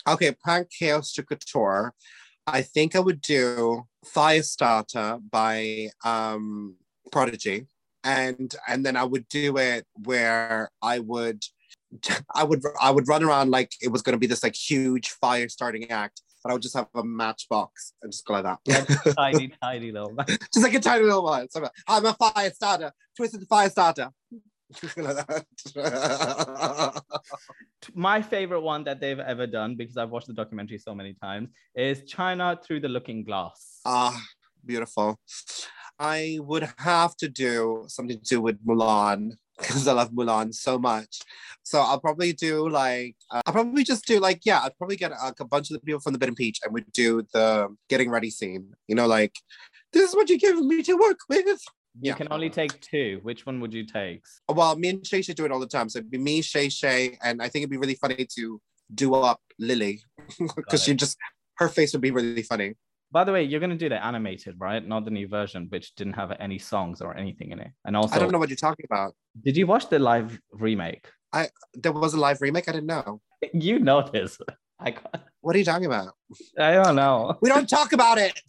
Okay, Punk Chaos to Couture. I think I would do Firestarter by um Prodigy. And and then I would do it where I would I would I would run around like it was gonna be this like huge fire starting act, but I would just have a matchbox and just go like that. tiny, tiny little. just like a tiny little one. So I'm, a fire starter, twisted fire starter. Just go like that. my favorite one that they've ever done because I've watched the documentary so many times is China through the looking glass. Ah, beautiful. I would have to do something to do with Mulan because I love Mulan so much. So I'll probably do like uh, I'll probably just do like yeah I'd probably get like, a bunch of the people from the Bitten Peach and we'd do the getting ready scene. You know, like this is what you give me to work with. you yeah. can only take two. Which one would you take? Well, me and Shay Shay do it all the time. So it'd be me, Shay Shay, and I think it'd be really funny to do up Lily because she just her face would be really funny. By the way, you're gonna do the animated, right? Not the new version, which didn't have any songs or anything in it. And also, I don't know what you're talking about. Did you watch the live remake? I there was a live remake. I didn't know. You know this. I can't- What are you talking about? I don't know. We don't talk about it.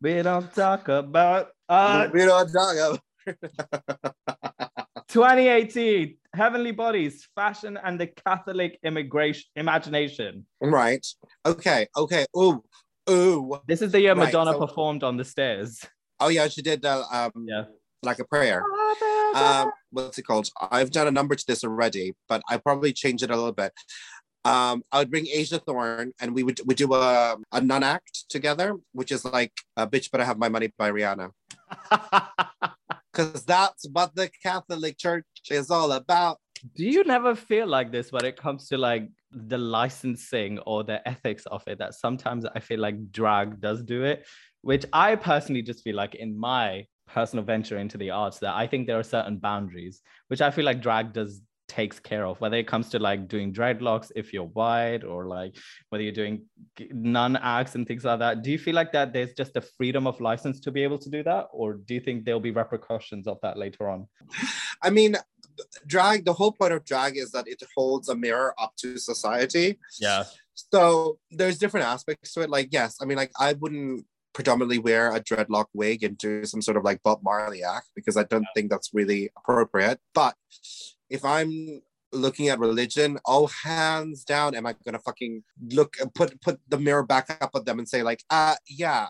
We don't talk about uh we don't talk about. 2018 Heavenly Bodies, Fashion and the Catholic Immigration Imagination. Right. Okay. Okay. Ooh. Ooh. This is the year Right, Madonna so- performed on the stairs. Oh yeah, she did uh, um Yeah. like a prayer. Um, what's it called? I've done a number to this already, but I probably change it a little bit. Um, I would bring Asia Thorne, and we would we do a a nun act together, which is like a bitch better have my money by Rihanna, because that's what the Catholic Church is all about. Do you never feel like this when it comes to like the licensing or the ethics of it? That sometimes I feel like drag does do it, which I personally just feel like in my personal venture into the arts that I think there are certain boundaries, which I feel like drag does takes care of whether it comes to like doing dreadlocks if you're white or like whether you're doing nun acts and things like that do you feel like that there's just a freedom of license to be able to do that or do you think there'll be repercussions of that later on I mean, drag. The whole point of drag is that it holds a mirror up to society. yeah So there's different aspects to it. Like, yes, I mean, like I wouldn't predominantly wear a dreadlock wig and do some sort of like Bob Marley act because I don't think that's really appropriate. But if I'm looking at religion, oh hands down, am I gonna fucking look put put the mirror back up at them and say like, uh, yeah.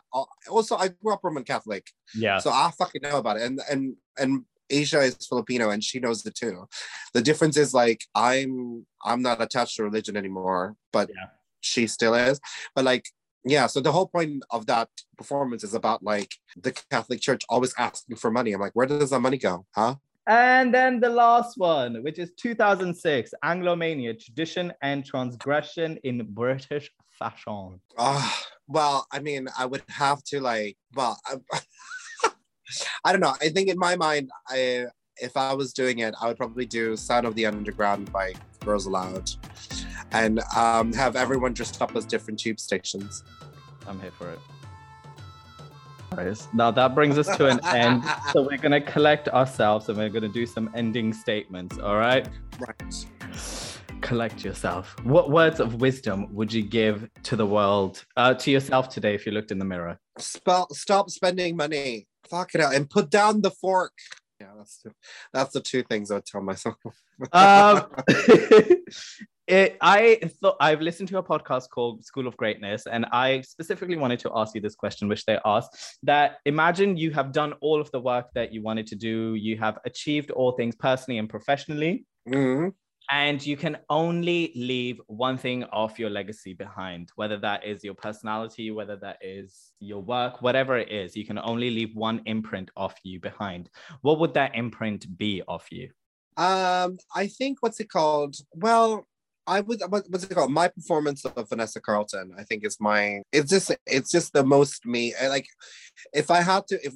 Also, I grew up Roman Catholic, yeah so I fucking know about it. And and and Asia is Filipino and she knows it too. The difference is like I'm I'm not attached to religion anymore, but Yeah. she still is. But like yeah, so the whole point of that performance is about like the Catholic Church always asking for money. I'm like, where does that money go? Huh? And then the last one, which is 2006, Anglomania, Tradition and Transgression in British Fashion. Ah, well, I mean, I would have to like, well, I, I don't know. I think in my mind, I if I was doing it, I would probably do "Sound of the Underground" by Girls Aloud, and um, have everyone dressed up as different tube stations. I'm here for it. Now that brings us to an end. So we're going to collect ourselves and we're going to do some ending statements. All right. Right. Collect yourself. What words of wisdom would you give to the world, uh, to yourself today if you looked in the mirror? Spell, stop spending money. Fuck it out and put down the fork. Yeah, that's the, that's the two things I would tell myself. um, it, I thought I've listened to a podcast called School of Greatness, and I specifically wanted to ask you this question, which they asked that imagine you have done all of the work that you wanted to do, you have achieved all things personally and professionally, Mhm. And you can only leave one thing of your legacy behind, whether that is your personality, whether that is your work, whatever it is, you can only leave one imprint of you behind. What would that imprint be of you? Um, I think what's it called? Well, I would what, what's it called? My performance of Vanessa Carlton, I think is my it's just it's just the most me. Like if I had to if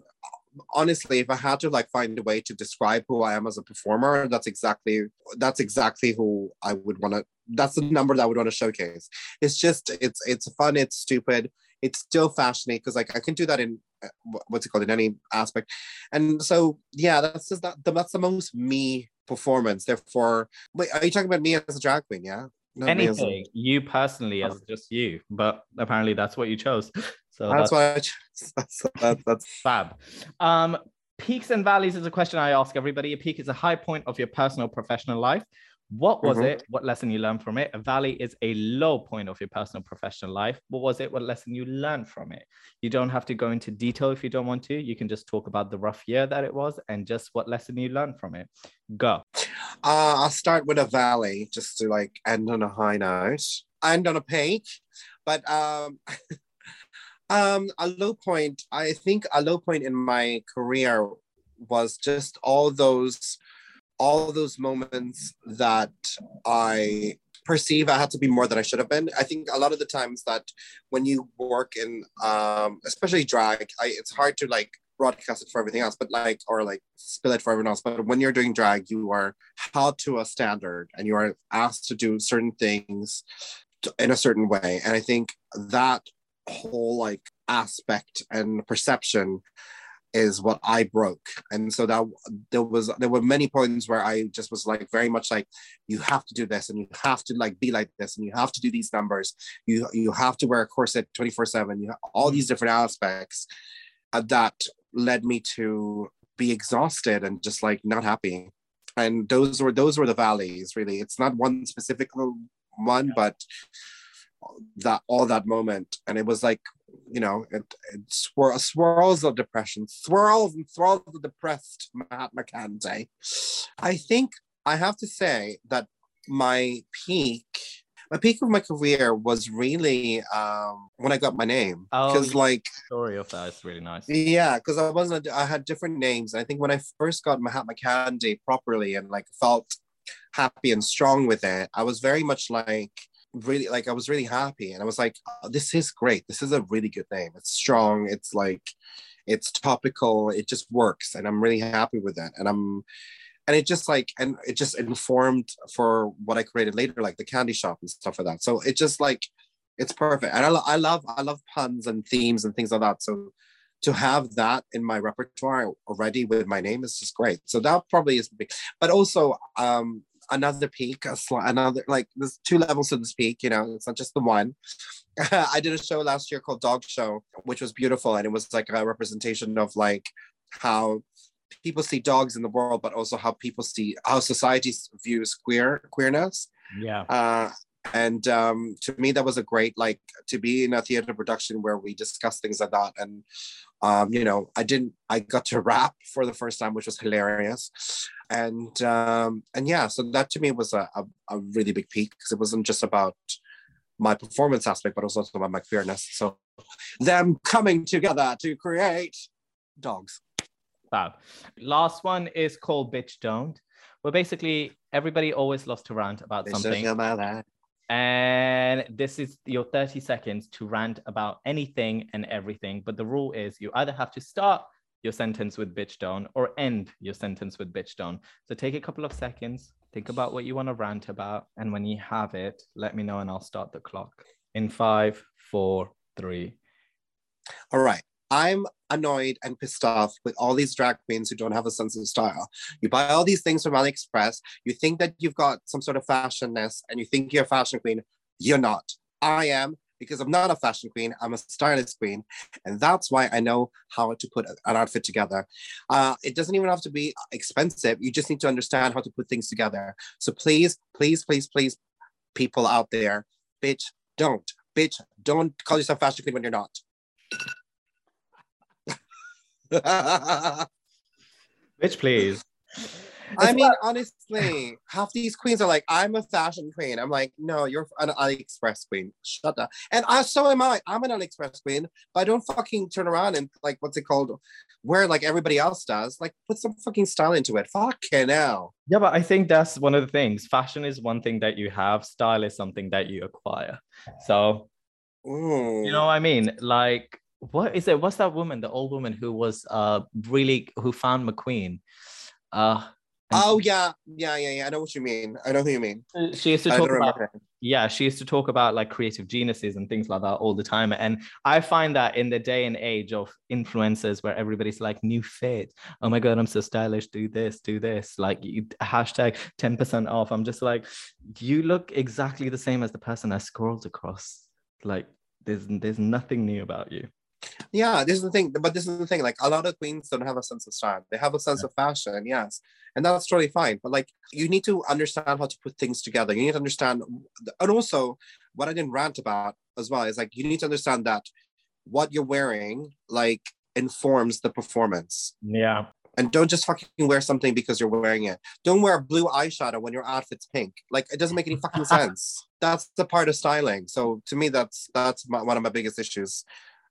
honestly, if I had to like find a way to describe who I am as a performer, that's exactly that's exactly who I would want to that's the number that I would want to showcase. It's just it's it's fun, it's stupid, it's still fascinating because like I can do that in uh, what's it called in any aspect. And so yeah, that's just that that's the most me performance. Therefore, wait, are you talking about me as a drag queen? Yeah. Not as a- anything you personally as just you but apparently that's what you chose so that's that's, why I chose. That's, that, that's fab. Um peaks and valleys is a question i ask everybody. A peak is a high point of your personal professional life. What was Mhm. it? What lesson you learned from it? A valley is a low point of your personal professional life. What was it? What lesson you learned from it? You don't have to go into detail if you don't want to. You can just talk about the rough year that it was and just what lesson you learned from it. Go. Uh, I'll start with a valley just to like end on a high note, end on a peak. But um, um, a low point, I think a low point in my career was just all those, all those moments that I perceive I had to be more than I should have been. I think a lot of the times that when you work in, um, especially drag, I, it's hard to like broadcast it for everything else, but like, or like spill it for everyone else. But when you're doing drag, you are held to a standard and you are asked to do certain things in a certain way. And I think that whole like aspect and perception is what I broke. And so that there was there were many points where I just was like very much like you have to do this and you have to like be like this and you have to do these numbers. You you have to wear a corset 24/7. You have all these different aspects uh, that led me to be exhausted and just like not happy. And those were those were the valleys really. It's not one specific one, but that all that moment and it was like you know it, it swir- swirls of depression swirls and swirls of depressed Mahatma Khandi i think i have to say that my peak my peak of my career was really um, when I got my name because Oh, like story of that is really nice. yeah, because I wasn't. I had different names. I think when I first got Mahatma Khandi properly and like felt happy and strong with it, I was very much like really like I was really happy, and I was like, oh, this is great. This is a really good name. It's strong. It's like it's topical. It just works, and I'm really happy with that. And I'm and it just like and it just informed for what I created later, like the candy shop and stuff like that. So it just like it's perfect. And I, lo- I love I love puns and themes and things like that. So to have that in my repertoire already with my name is just great. So that probably is big. But also um another peak, a sli- another like there's two levels to this peak, you know, it's not just the one. I did a show last year called Dog Show, which was beautiful. And it was like a representation of like how people see dogs in the world, but also how people see how society views queer queerness. Yeah. Uh, and um, to me, that was a great like to be in a theater production where we discuss things like that. And um, you know, I didn't. I got to rap for the first time, which was hilarious. And um, and yeah, so that to me was a, a, a really big peak because it wasn't just about my performance aspect, but it was also about my queerness. So them coming together to create dogs. Fab. Last one is called Bitch Don't. Where basically everybody always loves to rant about something. And this is your 30 seconds to rant about anything and everything. But the rule is you either have to start your sentence with bitch don't or end your sentence with bitch don't. So take a couple of seconds, think about what you want to rant about. And when you have it, let me know and I'll start the clock in five, four, three. All right. I'm annoyed and pissed off with all these drag queens who don't have a sense of style. You buy all these things from AliExpress. You think that you've got some sort of fashionness and you think you're a fashion queen. You're not. I am because I'm not a fashion queen. I'm a stylist queen. And that's why I know how to put an outfit together. Uh, it doesn't even have to be expensive. You just need to understand how to put things together. So please, please, please, please, people out there, bitch, don't. Bitch, don't call yourself fashion queen when you're not. Bitch, please. I mean, honestly, half these queens are like, I'm a fashion queen. I'm like, no, you're an AliExpress queen. Shut up. And I, so am I. I'm an AliExpress queen, but I don't fucking turn around and like, what's it called? Wear like everybody else does. Like, put some fucking style into it. Fucking hell. Yeah, but I think that's one of the things. Fashion is one thing that you have, style is something that you acquire. So, Mm. you know what I mean? Like, what is it? What's that woman, the old woman who was uh really who found McQueen? Uh Oh yeah, yeah, yeah, yeah. I know what you mean. I know who you mean. she used to talk about remember. yeah, she used to talk about like creative geniuses and things like that all the time. And I find that in the day and age of influencers where everybody's like new fit, oh my god, I'm so stylish, do this, do this, like you, hashtag 10% off. I'm just like, you look exactly the same as the person I scrolled across. Like there's there's nothing new about you. Yeah, this is the thing. But this is the thing. Like a lot of queens don't have a sense of style. They have a sense of fashion, yes, and that's totally fine. But like, you need to understand how to put things together. You need to understand, and also, what I didn't rant about as well is like you need to understand that what you're wearing like informs the performance. Yeah. And don't just fucking wear something because you're wearing it. Don't wear blue eyeshadow when your outfit's pink. Like it doesn't make any fucking sense. That's the part of styling. So to me, that's that's my, one of my biggest issues,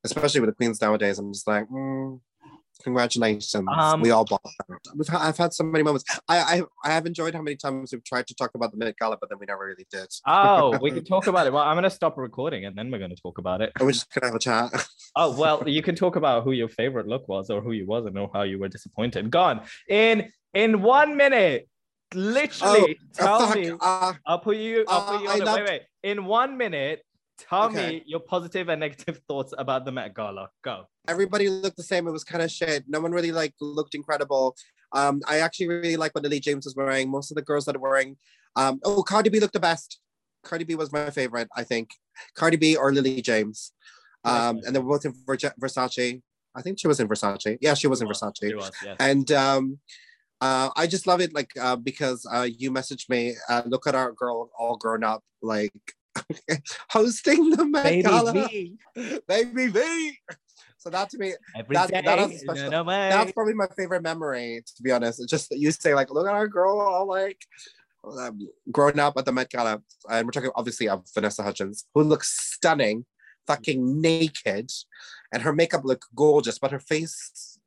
especially with the queens nowadays. I'm just like, mm, congratulations, Um, we all bought that. We've ha- I've had so many moments. I, I I have enjoyed how many times we've tried to talk about the Met Gala, but then we never really did. Oh, we can talk about it. Well, I'm gonna stop recording and then we're gonna talk about it. And we're just gonna have a chat. Oh well, you can talk about who your favorite look was or who you wasn't or how you were disappointed. Gone in in one minute. Literally, tell Oh, fuck, me. uh, I'll put you. I'll put Uh, you I on the, wait, wait. In one minute, Tell Okay. me your positive and negative thoughts about the Met Gala. Go. Everybody looked the same. It was kind of shit. No one really like looked incredible. Um, I actually really like what Lily James was wearing. Most of the girls that are wearing, um, oh, Cardi B looked the best. Cardi B was my favorite, I think. Cardi B or Lily James. Um, and they were both in Versace. I think she was in Versace. Yeah, she was in Versace. It was, yes. and um uh i just love it like uh because uh you messaged me uh look at our girl all grown up like hosting the Met Baby Gala. V. baby v so that to me That- that has a in special- way. that's probably my favorite memory to be honest it's just that you say like look at our girl all like um, growing up at the Met Gala and we're talking obviously of Vanessa Hudgens who looks stunning fucking naked and her makeup looked gorgeous but her face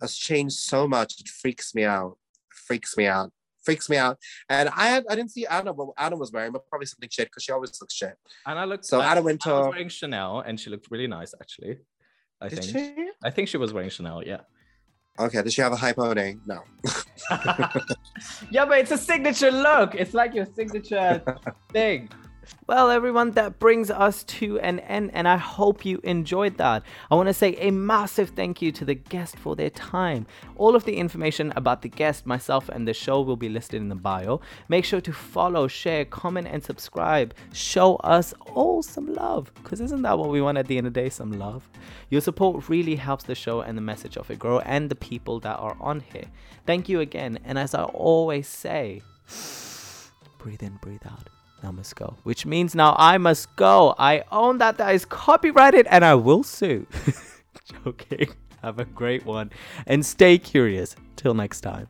has changed so much it freaks me out freaks me out freaks me out and I had I didn't see Anna what Anna was wearing but probably something shit because she always looks shit And I looked. So I, Anna went to- wearing Chanel, and she looked really nice, actually. I did think. she I think she was wearing Chanel. Yeah. okay did she have a high pony no yeah, but it's a signature look. It's like your signature thing. Well, everyone, that brings us to an end, and I hope you enjoyed that. I want to say a massive thank you to the guest for their time. All of the information about the guest, myself, and the show will be listed in the bio. Make sure to follow, share, comment, and subscribe. Show us all some love, because isn't that what we want at the end of the day? Some love. Your support really helps the show and the message of it grow, and the people that are on here. Thank you again, and as I always say, breathe in, breathe out. Now must go. Which means now I must go. I own that that is copyrighted and I will sue. Joking. Have a great one and stay curious. Till next time.